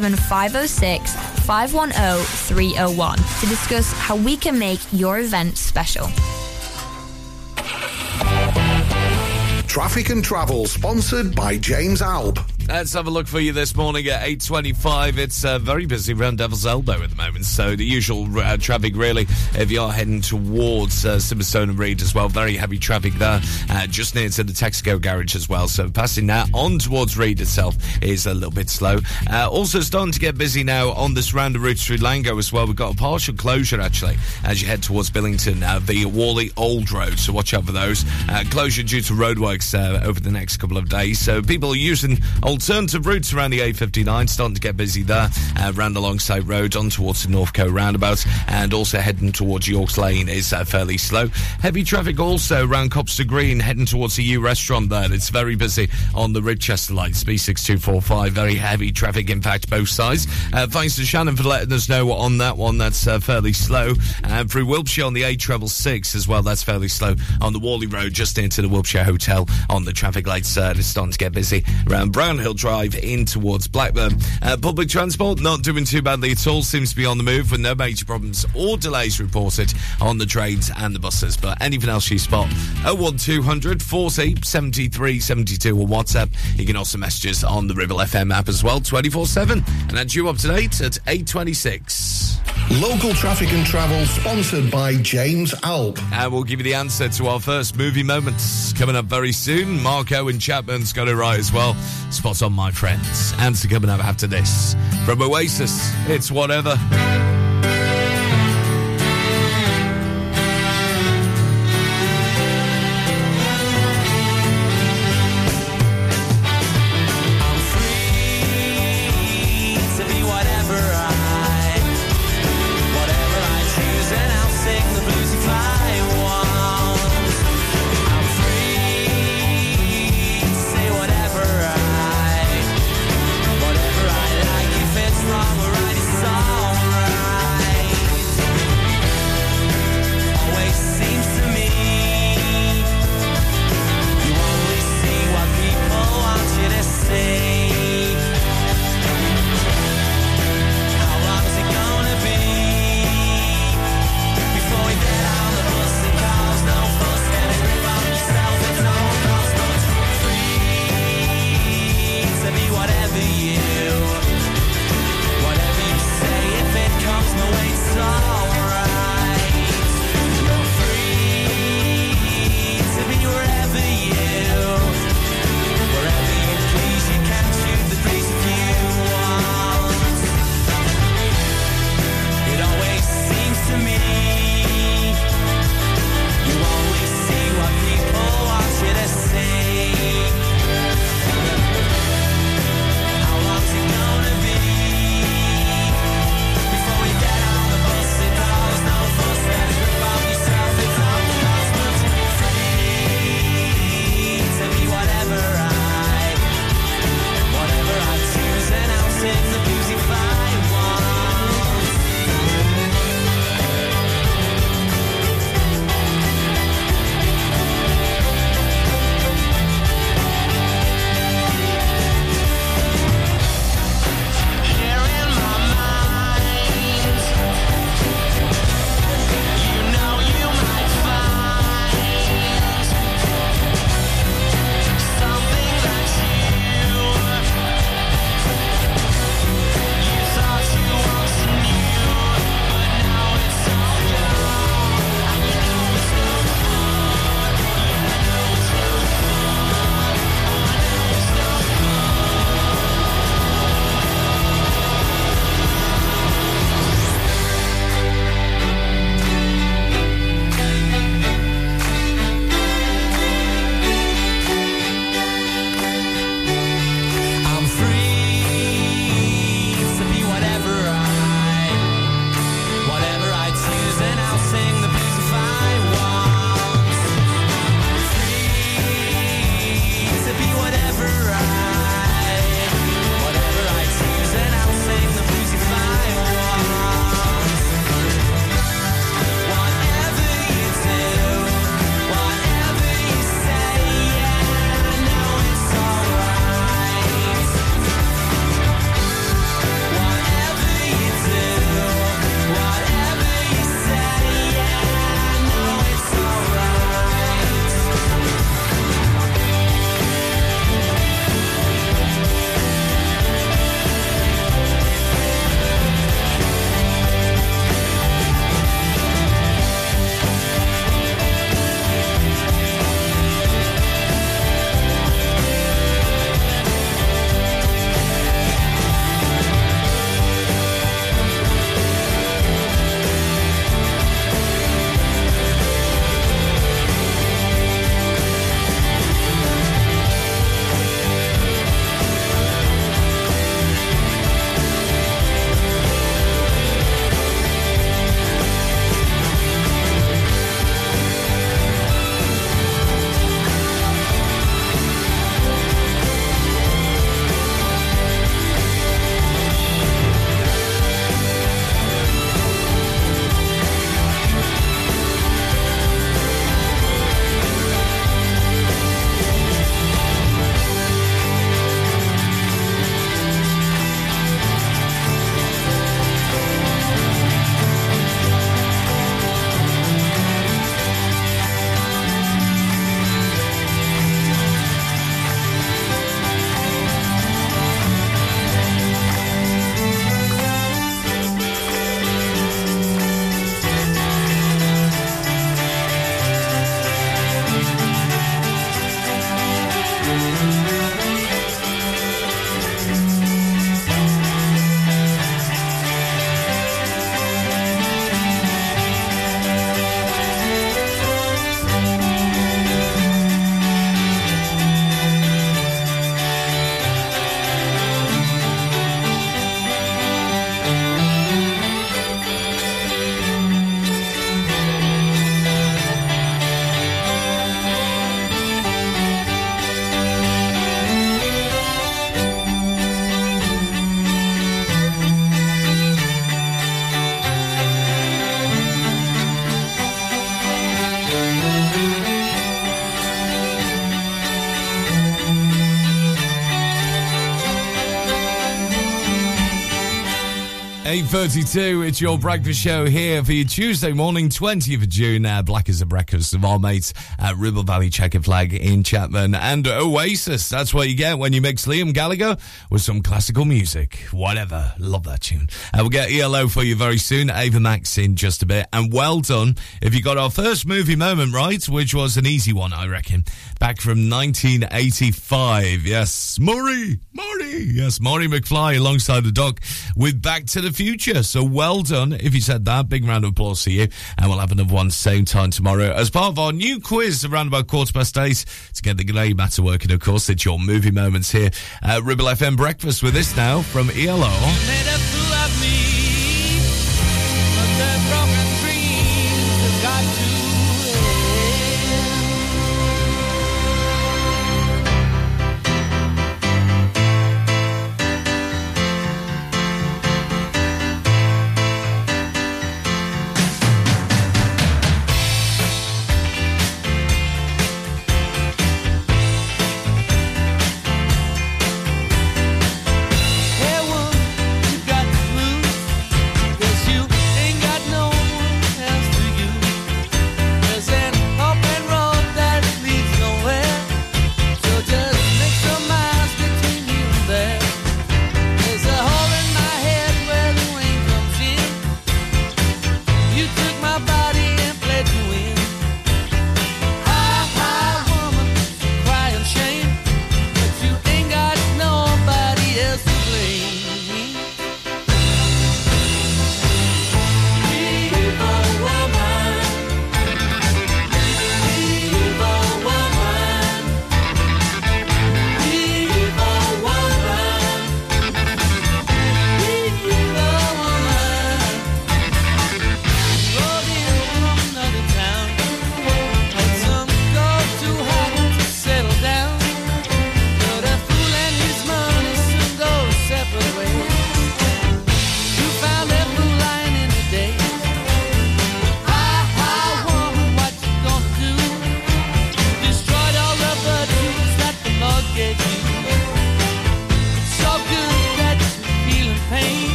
07506 510 301 to discuss how we can make your event special. Traffic and travel, sponsored by James Alb. Let's have a look for you this morning at 8.25. It's uh, very busy around Devil's Elbow at the moment, so the usual uh, traffic really, if you are heading towards uh, Simonstone and Read as well, very heavy traffic there, uh, just near to the Texaco garage as well, so passing now on towards Read itself is a little bit slow. Uh, also starting to get busy now on this round of route through Langho as well. We've got a partial closure actually as you head towards Billington, uh, the Whalley Old Road, so watch out for those. Uh, closure due to roadworks over the next couple of days, so people are using alternative routes around the A59, starting to get busy there, uh, round alongside road on towards the Northcote roundabout, and also heading towards Yorks Lane is uh, fairly slow. Heavy traffic also around Copster Green, heading towards the Yu restaurant there. It's very busy on the Ribchester lights, B6245. Very heavy traffic, in fact, both sides. Uh, thanks to Shannon for letting us know on that one. That's uh, fairly slow. And through Wilpshire on the A treble six as well, that's fairly slow. On the Whalley Road, just into the Wilpshire Hotel on the traffic lights, uh, it's starting to get busy. Around Brownhill Drive in towards Blackburn. Uh, public transport not doing too badly at all. Seems to be on the move with no major problems or delays reported on the trains and the buses. But anything else you spot, 01200 40 73 72 or WhatsApp. You can also message us on the Ribble FM app as well, 24 7. And that's you up to date at 826. Local traffic and travel, sponsored by James Alb. And we'll give you the answer to our first movie moments coming up very soon. Marco and Chapman's got it right as well. Spot on, my friends. Answer coming up after this. From Oasis, it's whatever. 8.32, it's your breakfast show here for your Tuesday morning, 20th of June. Uh, Black as a breakfast of our mates at Ribble Valley Checker Flag in Chatburn. And Oasis, that's what you get when you mix Liam Gallagher with some classical music. Whatever. Love that tune. Uh, we'll get ELO for you very soon. Ava Max in just a bit. And well done if you got our first movie moment right, which was an easy one, I reckon. Back from 1985. Yes, Murray! Maury. Yes, Marty McFly alongside the doc with Back to the Future. So well done if you said that. Big round of applause to you. And we'll have another one same time tomorrow as part of our new quiz around about quarter past eight to get the grey matter working. Of course, it's your movie moments here at Ribble FM Breakfast with us now from ELO.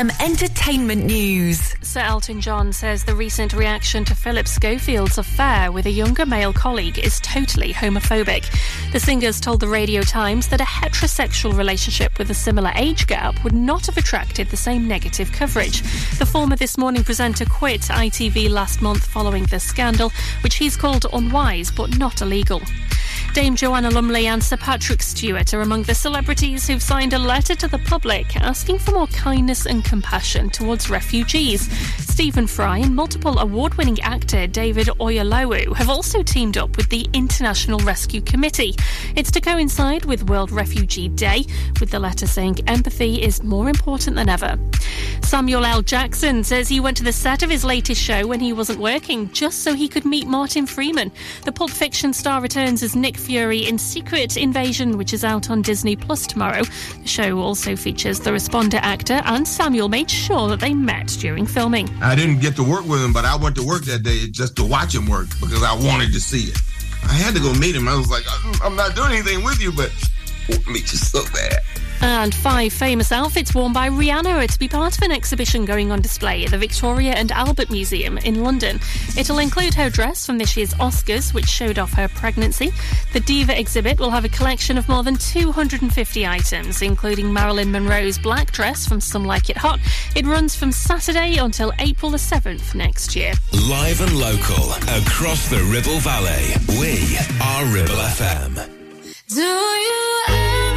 FM entertainment news. Sir Elton John says the recent reaction to Philip Schofield's affair with a younger male colleague is totally homophobic. The singers told the Radio Times that a heterosexual relationship with a similar age gap would not have attracted the same negative coverage. The former This Morning presenter quit ITV last month following the scandal, which he's called unwise but not illegal. Dame Joanna Lumley and Sir Patrick Stewart are among the celebrities who've signed a letter to the public asking for more kindness and compassion towards refugees. Stephen Fry and multiple award winning actor David Oyelowo have also teamed up with the International Rescue Committee. It's to coincide with World Refugee Day, with the letter saying empathy is more important than ever. Samuel L. Jackson says he went to the set of his latest show when he wasn't working just so he could meet Martin Freeman. The Pulp Fiction star returns as Nick Fury in Secret Invasion, which is out on Disney Plus tomorrow. The show also features the responder actor, and Samuel made sure that they met during filming. I didn't get to work with him, but I went to work that day just to watch him work because I wanted to see it. I had to go meet him. I was like, "I'm- not doing anything with you, but I want to meet you so bad. And five famous outfits worn by Rihanna are to be part of an exhibition going on display at the Victoria and Albert Museum in London. It'll include her dress from this year's Oscars, which showed off her pregnancy. The Diva exhibit will have a collection of more than 250 items, including Marilyn Monroe's black dress from Some Like It Hot. It runs from Saturday until April the 7th next year. Live and local across the Ribble Valley. We are Ribble FM. Do you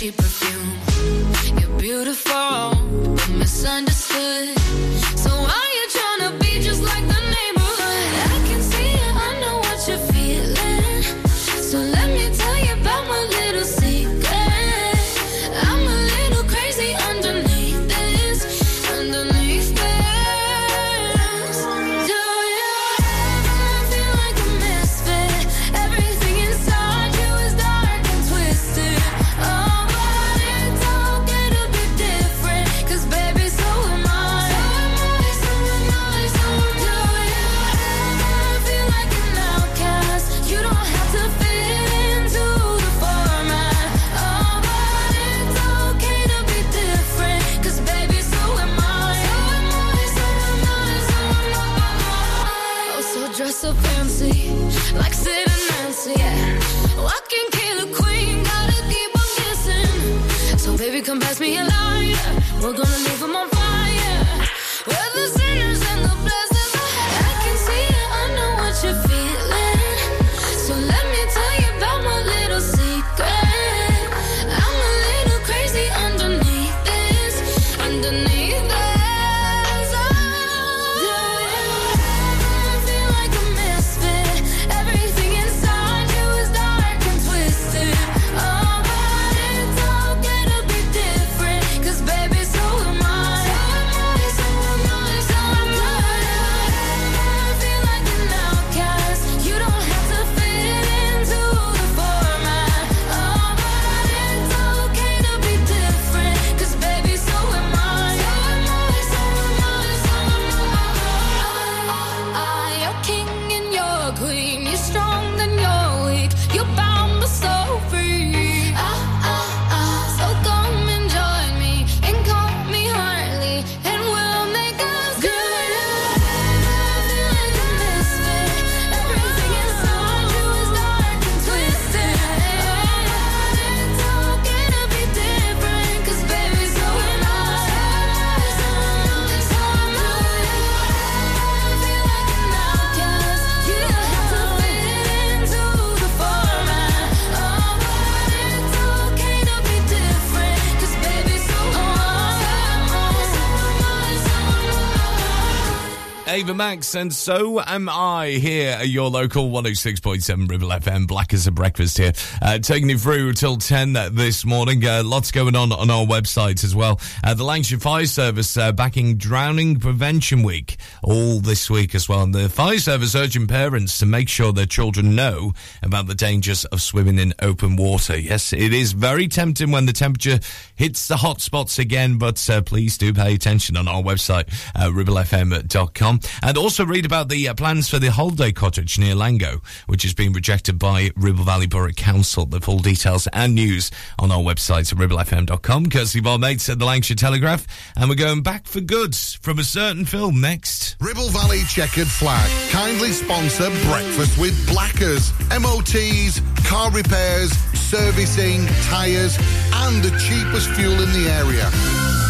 cheap perfume. You're beautiful, but misunderstood. We're gonna Ava Max, and so am I here at your local 106.7 Ribble FM. Black as a breakfast here. Uh, taking you through till 10 this morning. Uh, lots going on on our website as well. Uh, the Lancashire Fire Service uh, backing Drowning Prevention Week all this week as well. And the Fire Service urging parents to make sure their children know about the dangers of swimming in open water. Yes, it is very tempting when the temperature hits the hot spots again, but uh, please do pay attention on our website, uh, ribblefm.com. And also read about the uh, plans for the holiday cottage near Langho, which has been rejected by Ribble Valley Borough Council. The full details and news on our website ribblefm.com, courtesy of our mates at the Lancashire Telegraph. And we're going back for goods from a certain film next. Ribble Valley Checkered Flag kindly sponsor Breakfast with Blackers. MOTs, car repairs, servicing, tyres, and the cheapest fuel in the area.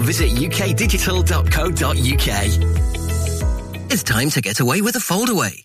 Visit ukdigital.co.uk. It's time to get away with a foldaway.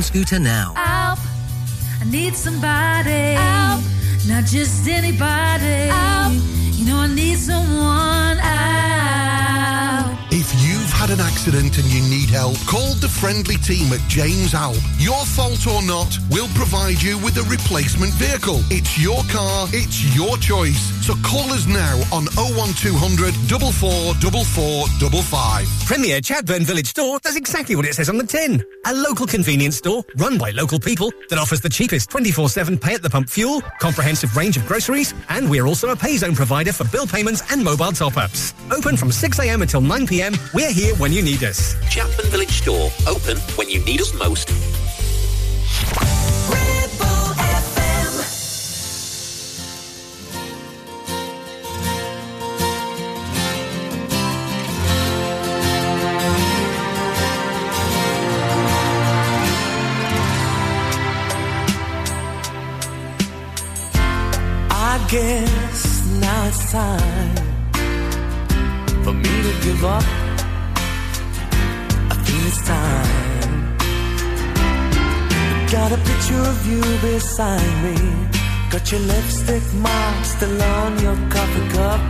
scooter now. Help! I need somebody. Help! Not just anybody. Help! You know I need someone. Help! Had an accident and you need help, call the friendly team at James Alp. Your fault or not, we'll provide you with a replacement vehicle. It's your car, it's your choice. So call us now on 01200 444455. Premier Chatburn Village Store does exactly what it says on the tin. A local convenience store run by local people that offers the cheapest 24-7 pay at the pump fuel, comprehensive range of groceries, and we're also a pay zone provider for bill payments and mobile top-ups. Open from 6am until 9pm, we're here when you need us. Chatburn Village Store, open when you need us most. I guess now it's time for me to give up. I feel it's time. Got a picture of you beside me. Got your lipstick mark still on your coffee cup.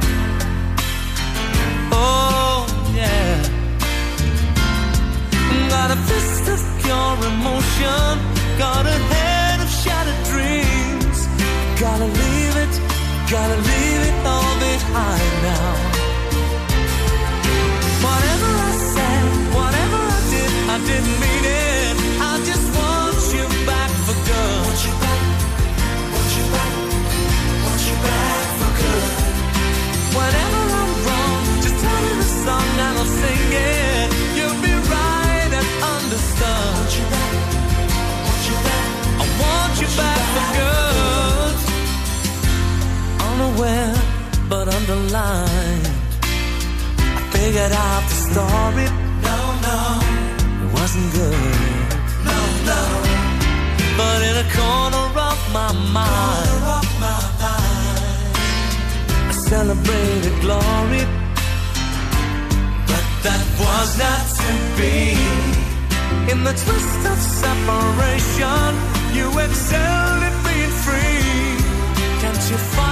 Oh, yeah. Got a fist of pure emotion. Got a head of shattered dreams. Gotta leave it, gotta leave it all behind now. I didn't mean it. I just want you back for good. Want you back, want you back, want you back for good. Whenever I'm wrong, just tell me the song and I'll sing it. You'll be right and. Want you back, want you back, I want you back for good. Unaware, but underlined. I figured out the story. No, no, good. No, no. But in a corner of my mind, I celebrated glory. But that was not to be. In the twist of separation, you excelled at being free. Can't you find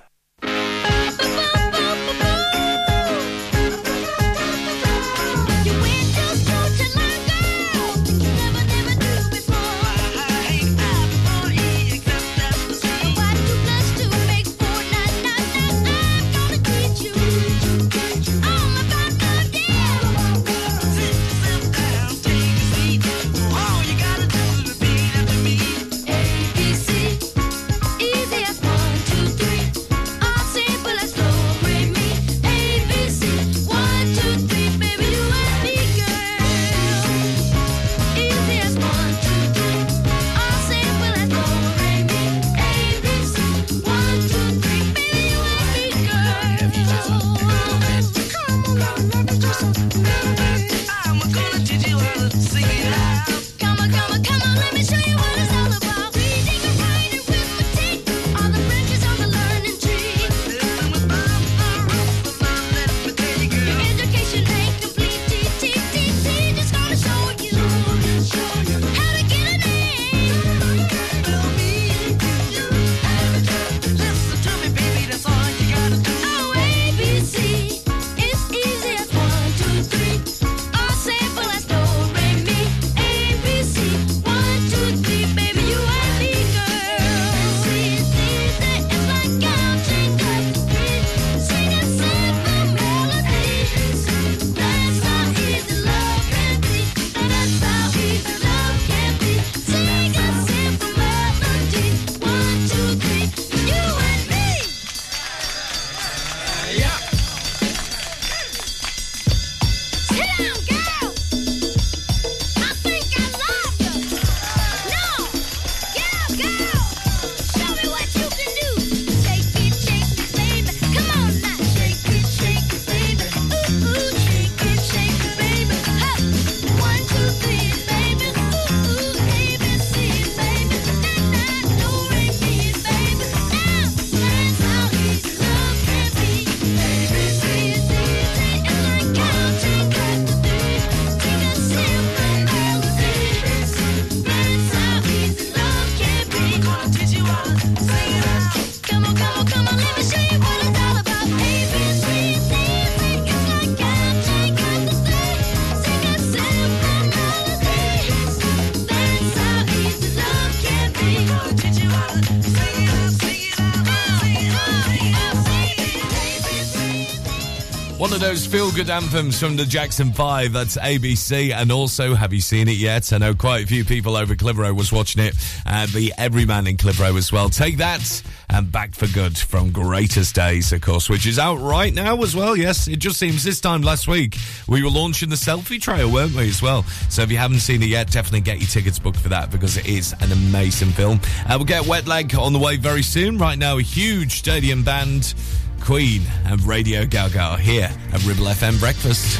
those feel good anthems from the Jackson 5. That's ABC. And also, have you seen it yet? I know quite a few people over Clitheroe was watching it. Uh, the Everyman in Clitheroe as well. Take that and Back for Good from Greatest Days, of course, which is out right now as well. Yes, it just seems this time last week we were launching the selfie trail, weren't we, as well? So if you haven't seen it yet, definitely get your tickets booked for that because it is an amazing film. Uh, we'll get Wet Leg on the way very soon. Right now, a huge stadium band. Queen and Radio Gaga here at Ribble FM Breakfast.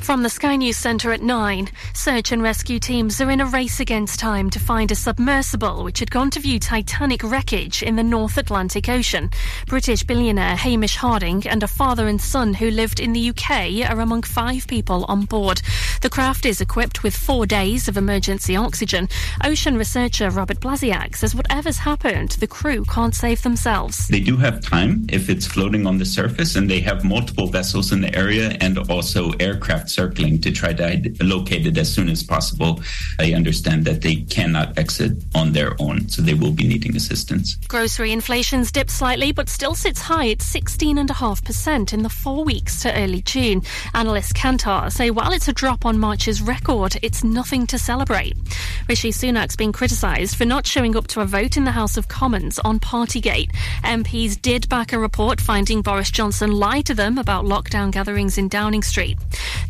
From the Sky News Centre at 9, search and rescue teams are in a race against time to find a submersible which had gone to view Titanic wreckage in the North Atlantic Ocean. British billionaire Hamish Harding and a father and son who lived in the UK are among five people on board. The craft is equipped with four days of emergency oxygen. Ocean researcher Robert Blasiak says whatever's happened, the crew can't save themselves. They do have time if it's floating on the surface, and they have multiple vessels in the area and also aircraft circling to try to locate it as soon as possible. I understand that they cannot exit on their own, so they will be needing assistance. Grocery inflation's dipped slightly, but still sits high at 16.5% in the four weeks to early June. Analysts Kantar say while it's a drop on March's record, it's nothing to celebrate. Rishi Sunak's been criticised for not showing up to a vote in the House of Commons on Partygate. MPs did back a report finding Boris Johnson lied to them about lockdown gatherings in Downing Street.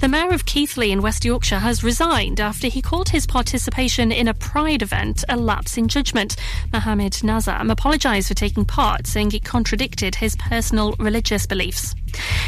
The Mayor of Keighley in West Yorkshire has resigned after he called his participation in a Pride event a lapse in judgment. Mohammed Nazam apologised for taking part, saying it contradicted his personal religious beliefs.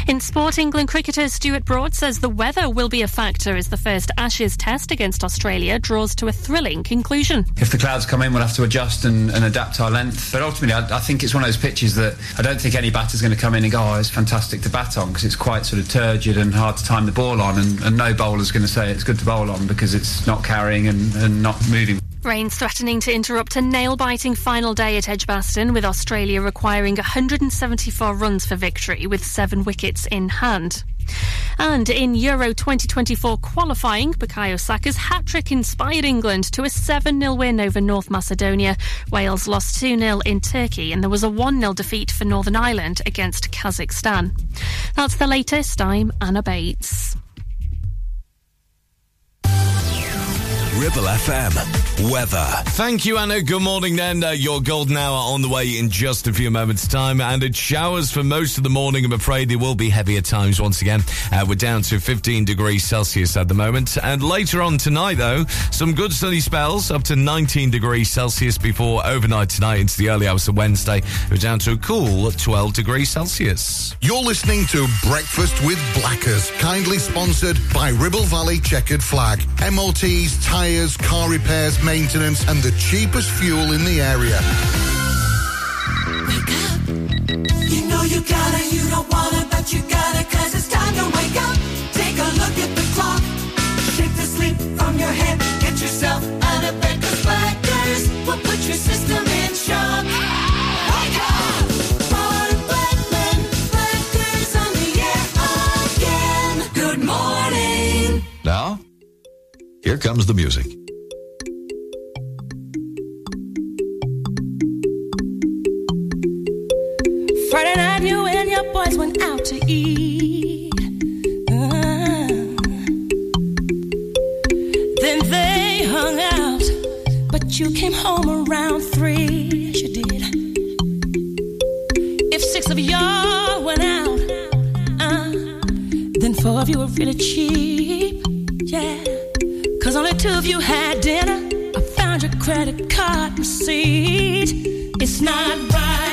In sport, England cricketer Stuart Broad says the weather will be a factor as the first Ashes test against Australia draws to a thrilling conclusion. If the clouds come in, we'll have to adjust and, and adapt our length. But ultimately, I, I think it's one of those pitches that I don't think any batter's going to come in and go, oh, it's fantastic to bat on because it's quite sort of turgid and hard to time the ball on. And, and no bowler's going to say it's good to bowl on because it's not carrying and, and not moving. Rain's threatening to interrupt a nail biting final day at Edgbaston, with Australia requiring 174 runs for victory with seven wickets in hand. And in Euro 2024 qualifying, Bukayo Saka's hat trick inspired England to a 7 0 win over North Macedonia. Wales lost 2 0 in Turkey, and there was a 1 0 defeat for Northern Ireland against Kazakhstan. That's the latest. I'm Anna Bates. Ribble FM. Weather. Thank you, Anna. Good morning, then. Uh, your golden hour on the way in just a few moments' time. And it showers for most of the morning. I'm afraid there will be heavier times once again. Uh, we're down to 15 degrees Celsius at the moment. And later on tonight, though, some good sunny spells up to 19 degrees Celsius before overnight tonight into the early hours of Wednesday. We're down to a cool 12 degrees Celsius. You're listening to Breakfast with Blackers, kindly sponsored by Ribble Valley Checkered Flag. MOTs, tyres, car repairs, maintenance, and the cheapest fuel in the area. Wake up. You know you gotta, you don't wanna, but you gotta, cause it's time to wake up. Take a look at the clock. Shake the sleep from your head. Get yourself out of bed, cause blackers will put your system in shock. Wake up! Ron Blackman, blackers on the air again. Good morning. Now, here comes the music. Friday night, you and your boys went out to eat. Uh. Then they hung out, but you came home around three. Yes, you did. If six of y'all went out, uh, then four of you were really cheap. Yeah. Cause only two of you had dinner. I found your credit card receipt. It's not right,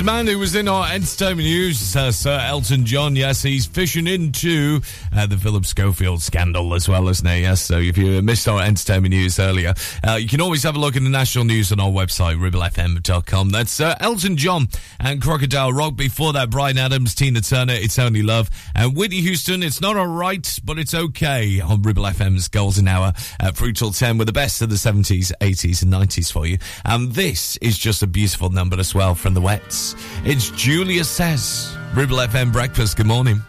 The a man who was in our entertainment news, uh, Sir Elton John. Yes, he's fishing into uh, the Philip Schofield scandal as well, isn't he? Yes, so if you missed our entertainment news earlier, uh, you can always have a look in the national news on our website, ribblefm.com. That's uh, Elton John and Crocodile Rock. Before that, Bryan Adams, Tina Turner, It's Only Love, and Whitney Houston, It's Not Alright, But It's Okay on Ribble FM's Golden in Hour uh, at 10 with the best of the 70s, 80s, and 90s for you. And this is just a beautiful number as well from the Wets. It's Julia Says, Ribble FM Breakfast. Good morning.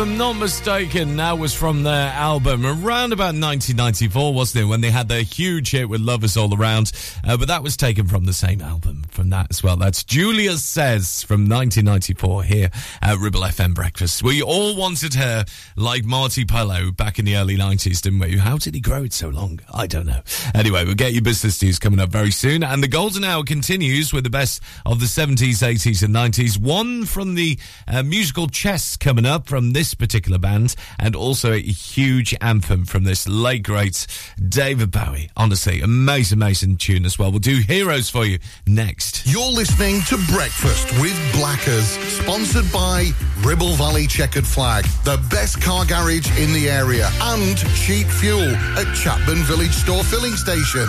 I'm not mistaken, that was from their album around about 1994, wasn't it? When they had their huge hit with Love Is All Around. Uh, but that was taken from the same album that as well. That's Julia Says from 1994 here at Ribble FM Breakfast. We all wanted her like Marti Pellow back in the early 90s, didn't we? How did he grow it so long? I don't know. Anyway, we'll get your business news coming up very soon. And the Golden Hour continues with the best of the 70s, 80s, and 90s. One from the uh, musical Chess coming up from this particular band, and also a huge anthem from this late great David Bowie. Honestly, amazing, amazing tune as well. We'll do Heroes for you next. You're listening to Breakfast with Blackers, sponsored by Ribble Valley Checkered Flag, the best car garage in the area, and cheap fuel at Chatburn Village Store Filling Station.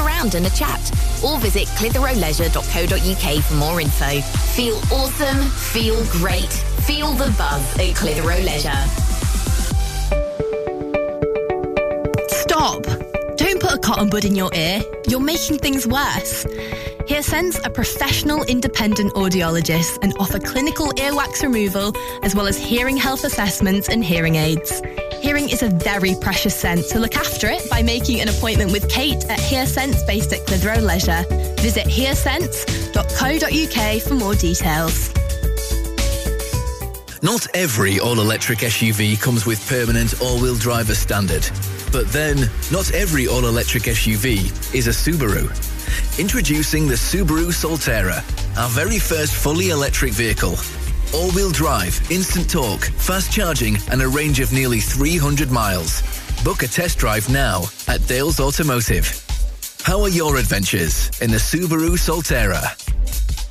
around and a chat. Or visit clitheroeleisure.co.uk for more info. Feel awesome, feel great, feel the buzz at Clitheroe Leisure. Stop! Don't put a cotton bud in your ear. You're making things worse. HearSense are professional independent audiologists and offer clinical earwax removal as well as hearing health assessments and hearing aids. Hearing is a very precious sense, so look after it by making an appointment with Kate at HearSense based at Clitheroe Leisure. Visit hearsense.co.uk for more details. Not every all-electric SUV comes with permanent all-wheel drive as standard. But then, not every all-electric SUV is a Subaru. Introducing the Subaru Solterra, our very first fully electric vehicle. All-wheel drive, instant torque, fast charging, and a range of nearly 300 miles. Book a test drive now at Dales Automotive. How are your adventures in the Subaru Solterra?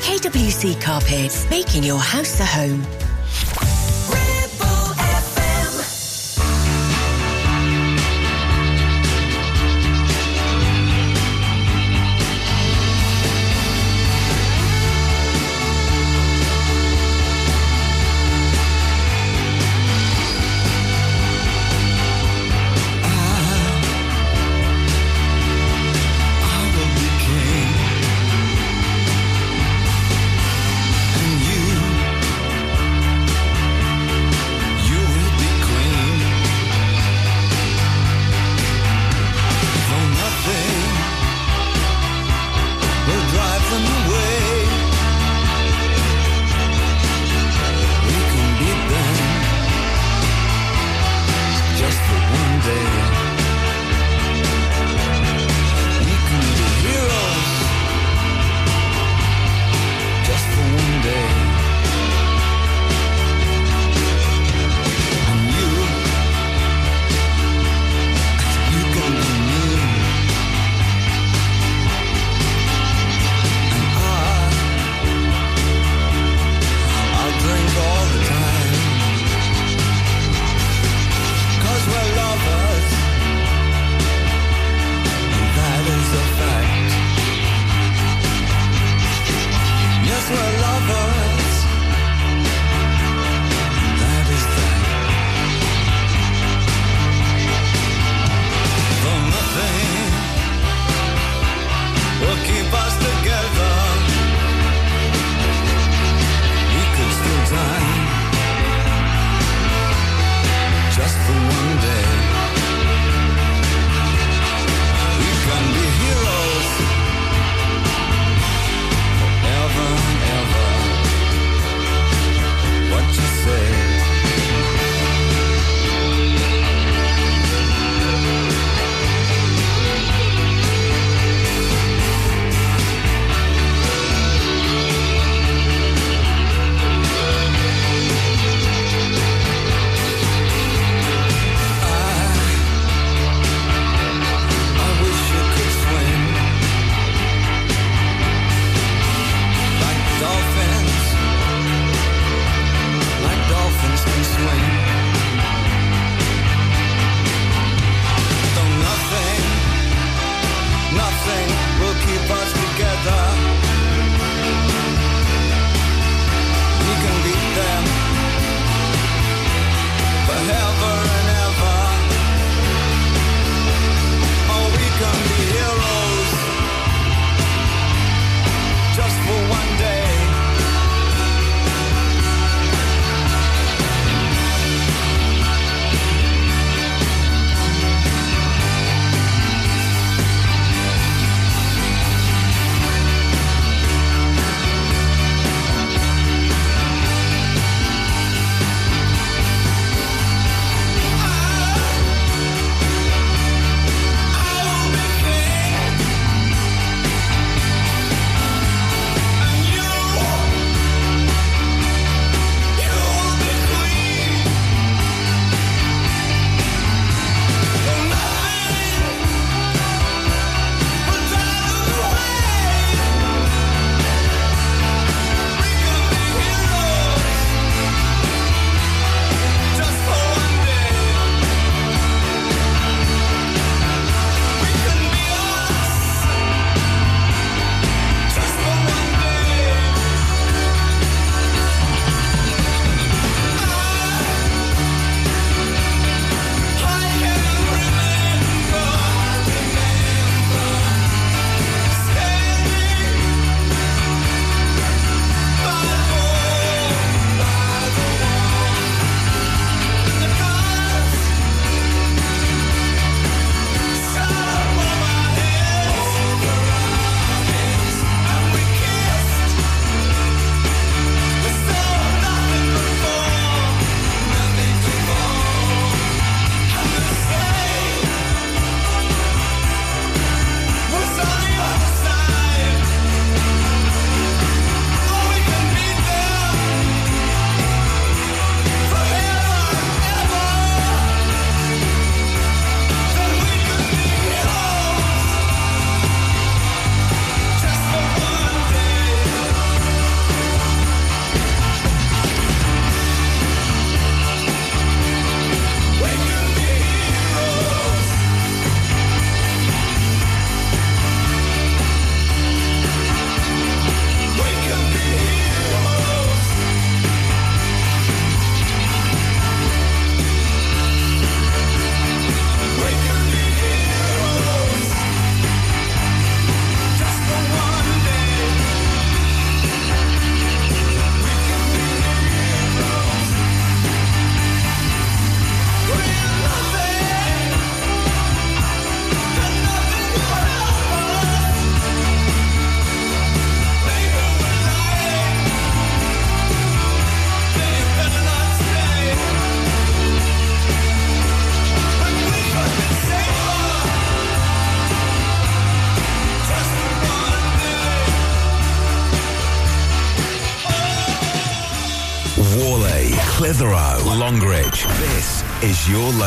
KWC Carpets, making your house a home.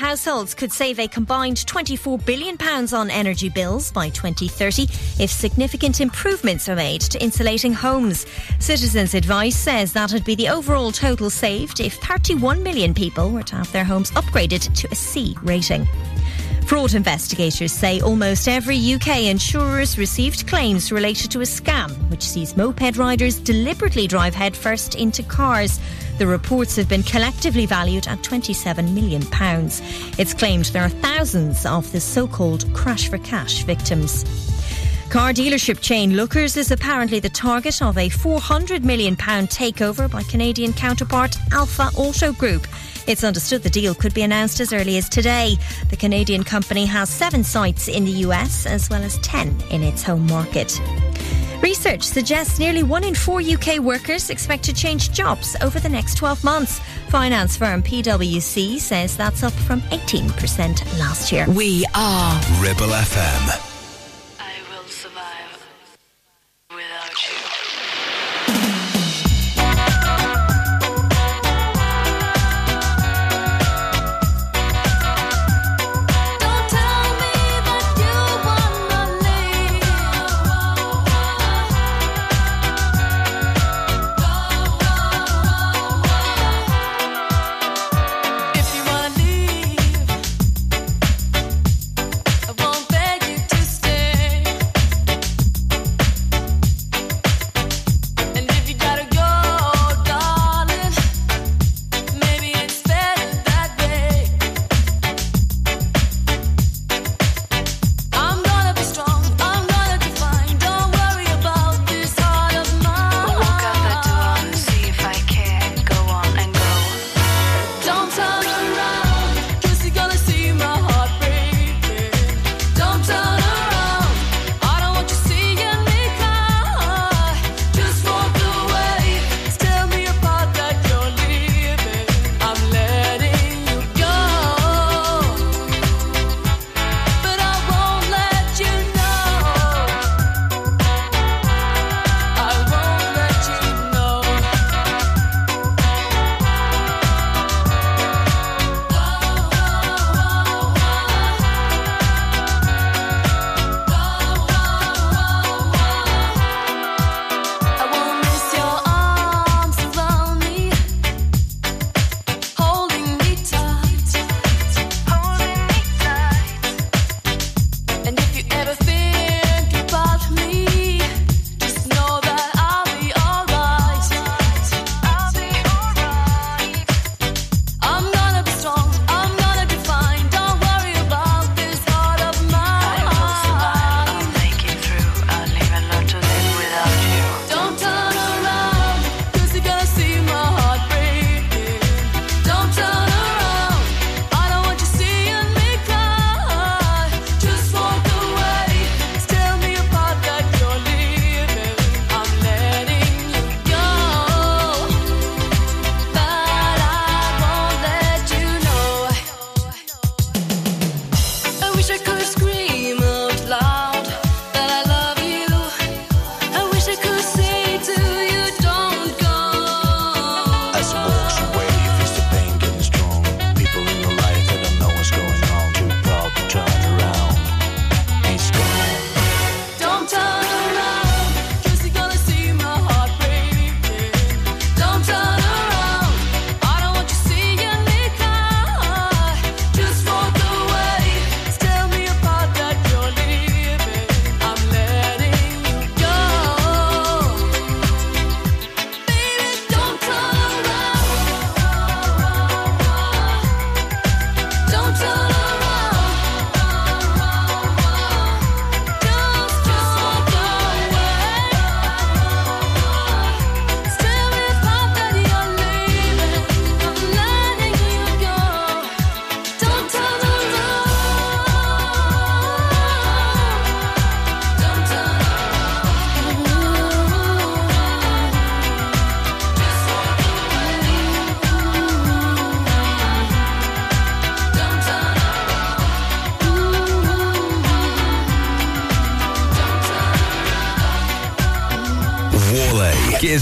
households could save a combined £24 billion on energy bills by 2030 if significant improvements are made to insulating homes. Citizens Advice says that would be the overall total saved if 31 million people were to have their homes upgraded to a C rating. Fraud investigators say almost every UK insurer's received claims related to a scam, which sees moped riders deliberately drive headfirst into cars. The reports have been collectively valued at £27 million. It's claimed there are thousands of the so called crash for cash victims. Car dealership chain Lookers is apparently the target of a £400 million takeover by Canadian counterpart Alpha Auto Group. It's understood the deal could be announced as early as today. The Canadian company has seven sites in the US as well as 10 in its home market. Research suggests nearly one in four UK workers expect to change jobs over the next 12 months. Finance firm PwC says that's up from 18% last year. We are Ribble FM.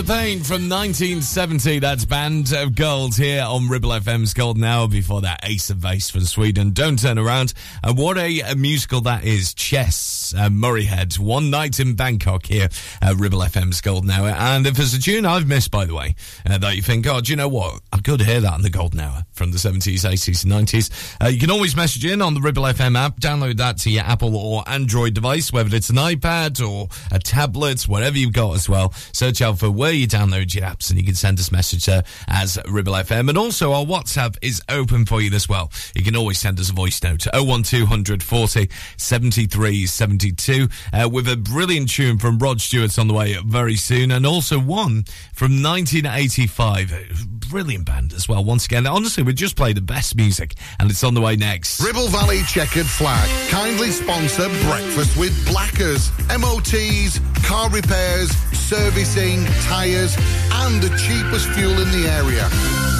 The Payne from 1970. That's Band of Gold here on Ribble FM's Golden Hour. Before that, Ace of Base from Sweden. Don't turn around. And what a, a musical that is. Chess, uh, Murray Head. One night in Bangkok here at Ribble FM's Golden Hour. And if there's a tune I've missed, by the way, uh, that you think, oh, do you know what? I could hear that in the Golden Hour from the 70s, 80s, and 90s. Uh, you can always message in on the Ribble FM app. Download that to your Apple or Android device, whether it's an iPad or a tablet, whatever you've got as well. Search out for where you download your apps and you can send us a message there as Ribble FM. And also our WhatsApp is open for you as well. You can always send us a voice note 01200 40 73 72 uh, with a brilliant tune from Rod Stewart on the way very soon and also one from 1985. Brilliant band as well. Once again, honestly, we just play the best music and it's on the way next. Ribble Valley Checkered Flag kindly sponsor Breakfast with Blackers. MOTs, car repairs, servicing, tyres, and the cheapest fuel in the area.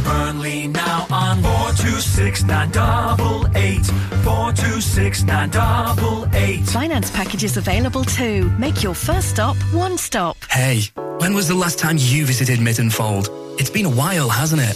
Burnley now on 426 988, 426 988. Finance packages available too. Make your first stop one stop. Hey, when was the last time you visited Mytton Fold? It's been a while, hasn't it?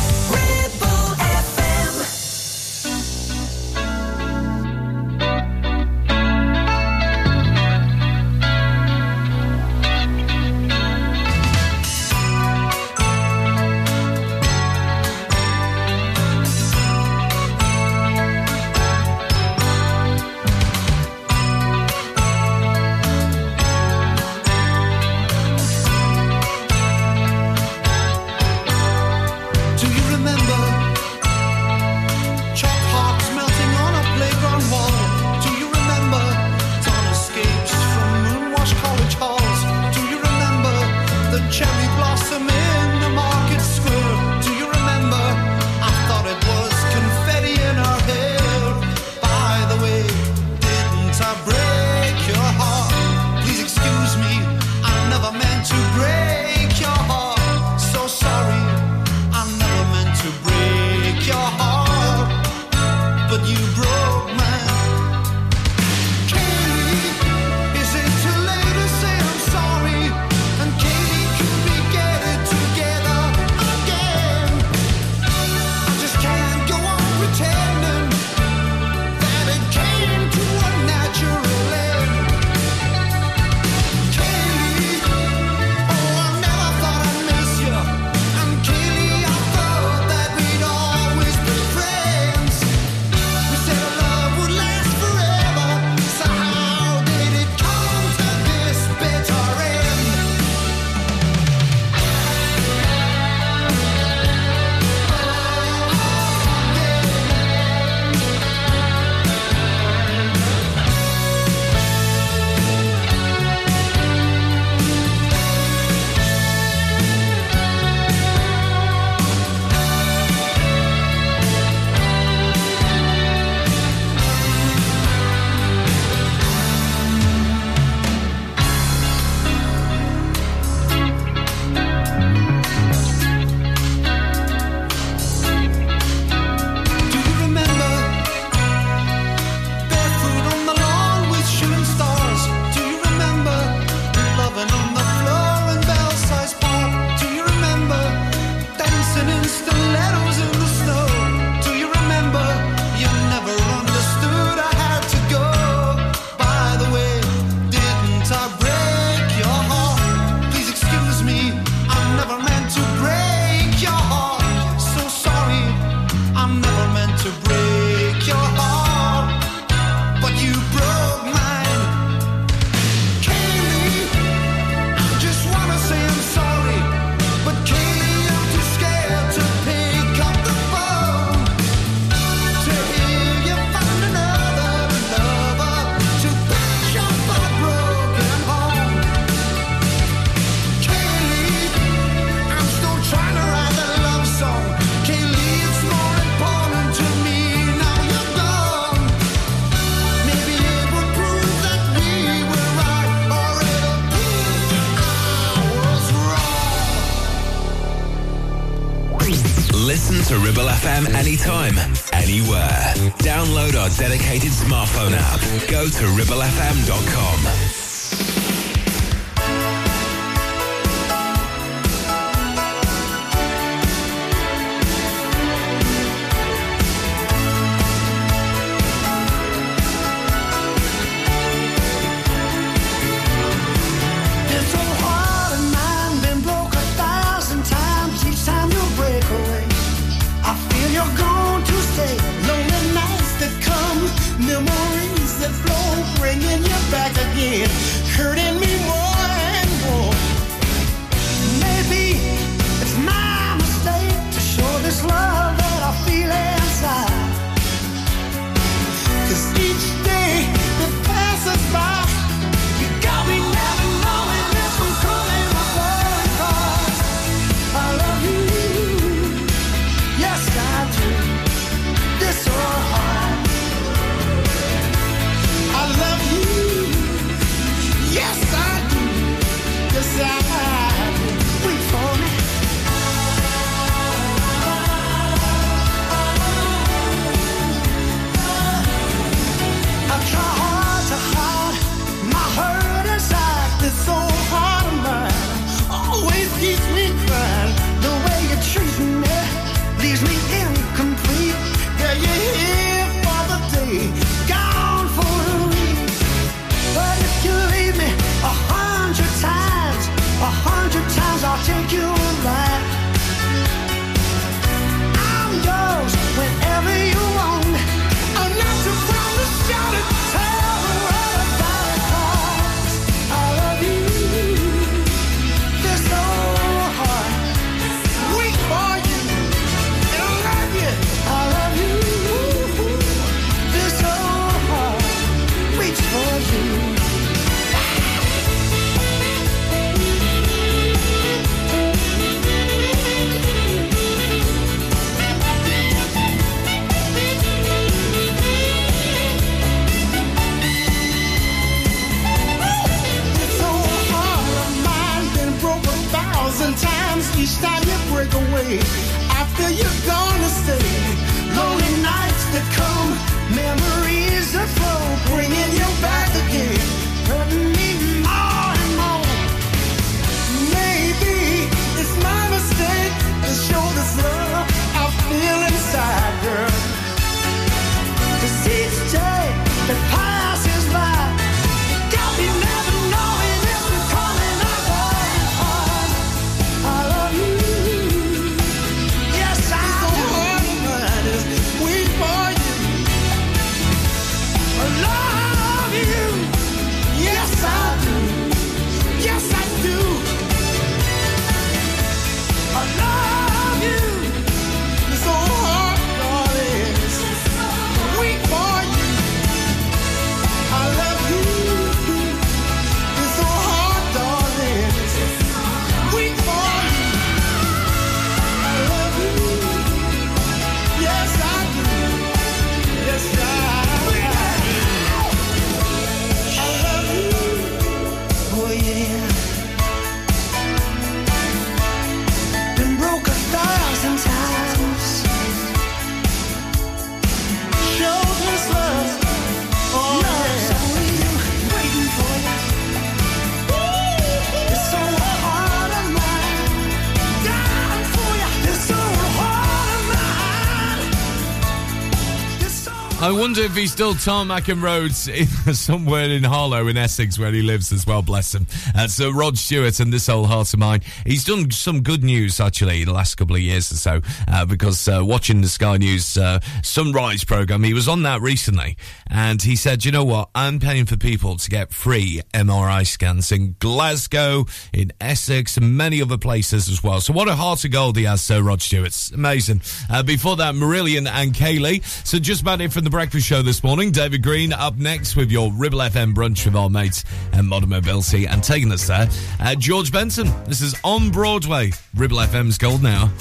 wonder if he's still tarmacking roads somewhere in Harlow in Essex where he lives as well, bless him. Uh, so Rod Stewart and this old heart of mine, he's done some good news actually the last couple of years or so uh, because uh, watching the Sky News uh, Sunrise programme, he was on that recently and he said, you know what, I'm paying for people to get free MRI scans in Glasgow, in Essex and many other places as well. So what a heart of gold he has, Sir Rod Stewart. Amazing. Uh, before that, Marillion and Kayleigh. So just about it from the breakfast breakfast show this morning. David Green up next with your Ribble FM brunch with our mates and Modern Mobility. And taking us there, uh, George Benson. This is on Broadway, Ribble FM's Gold Now.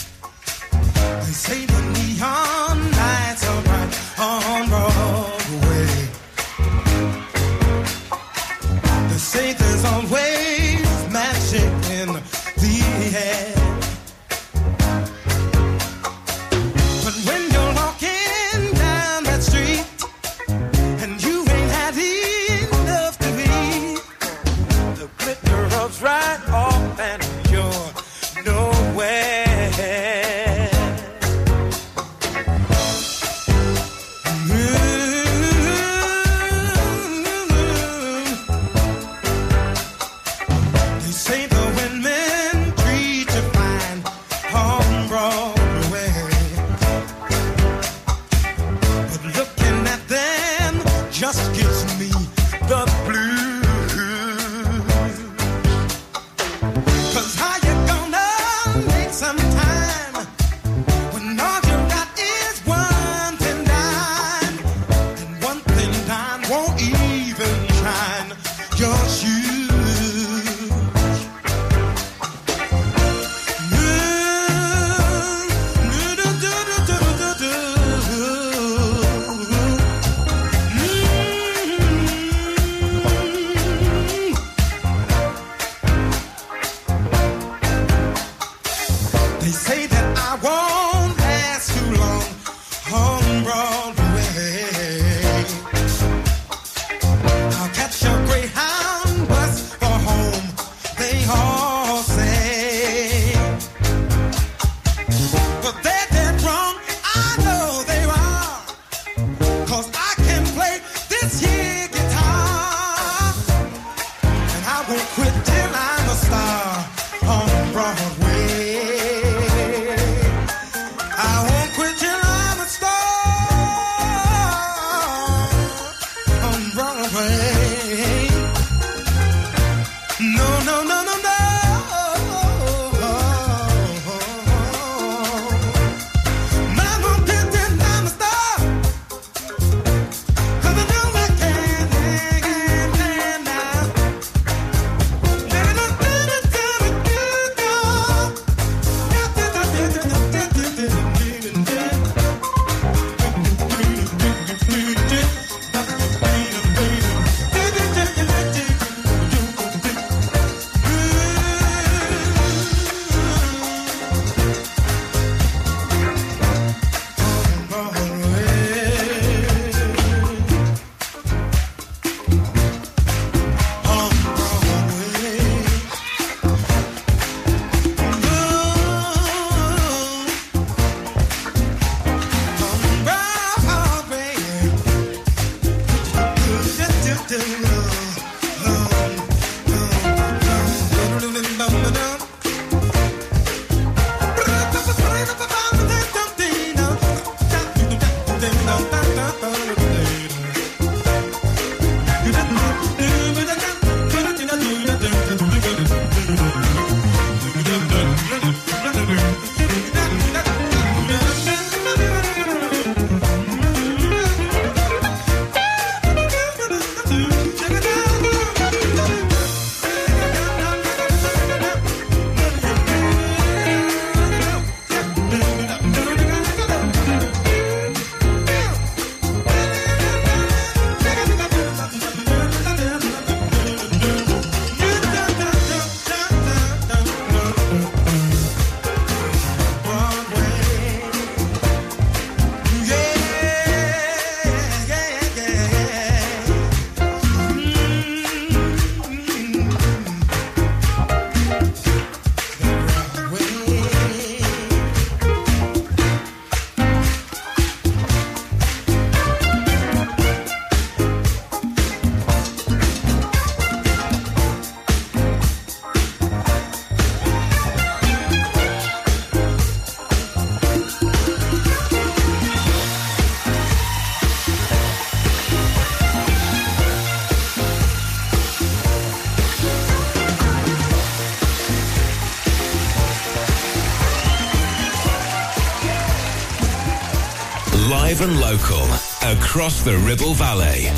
live and local across the Ribble Valley.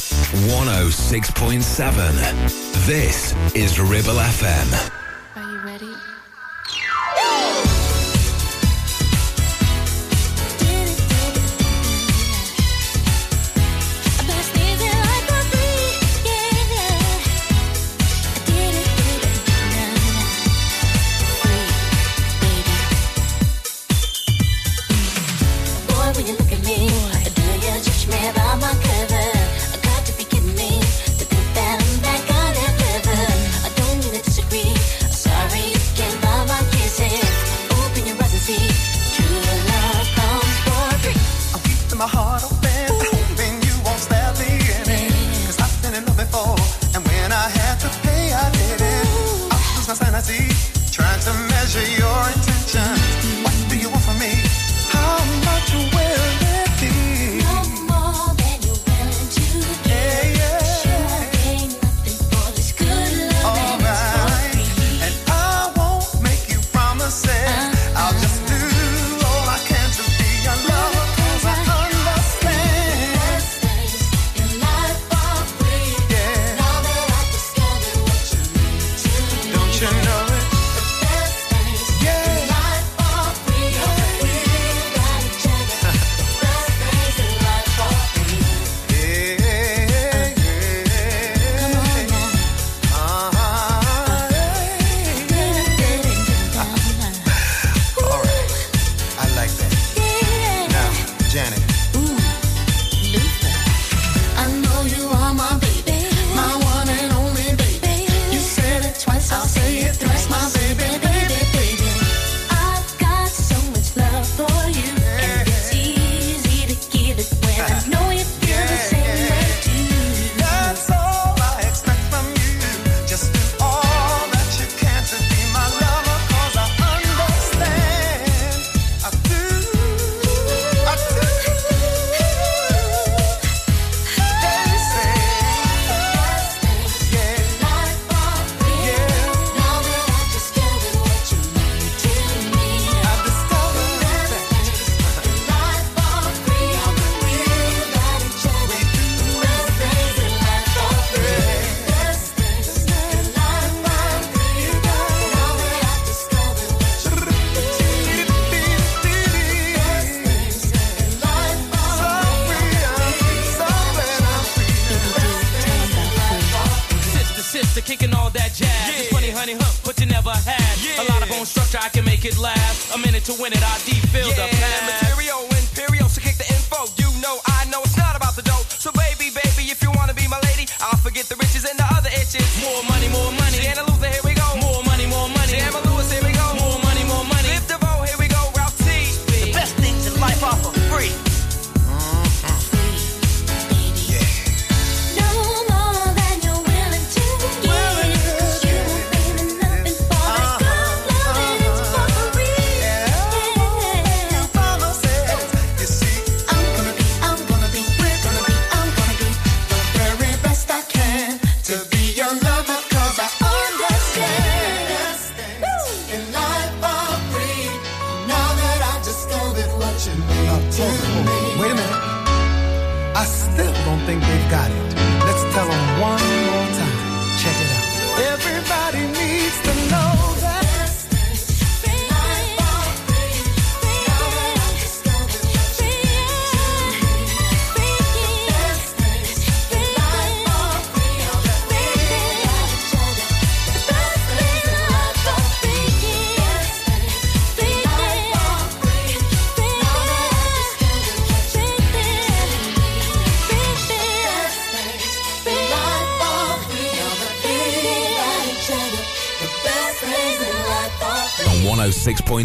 106.7. This is Ribble FM.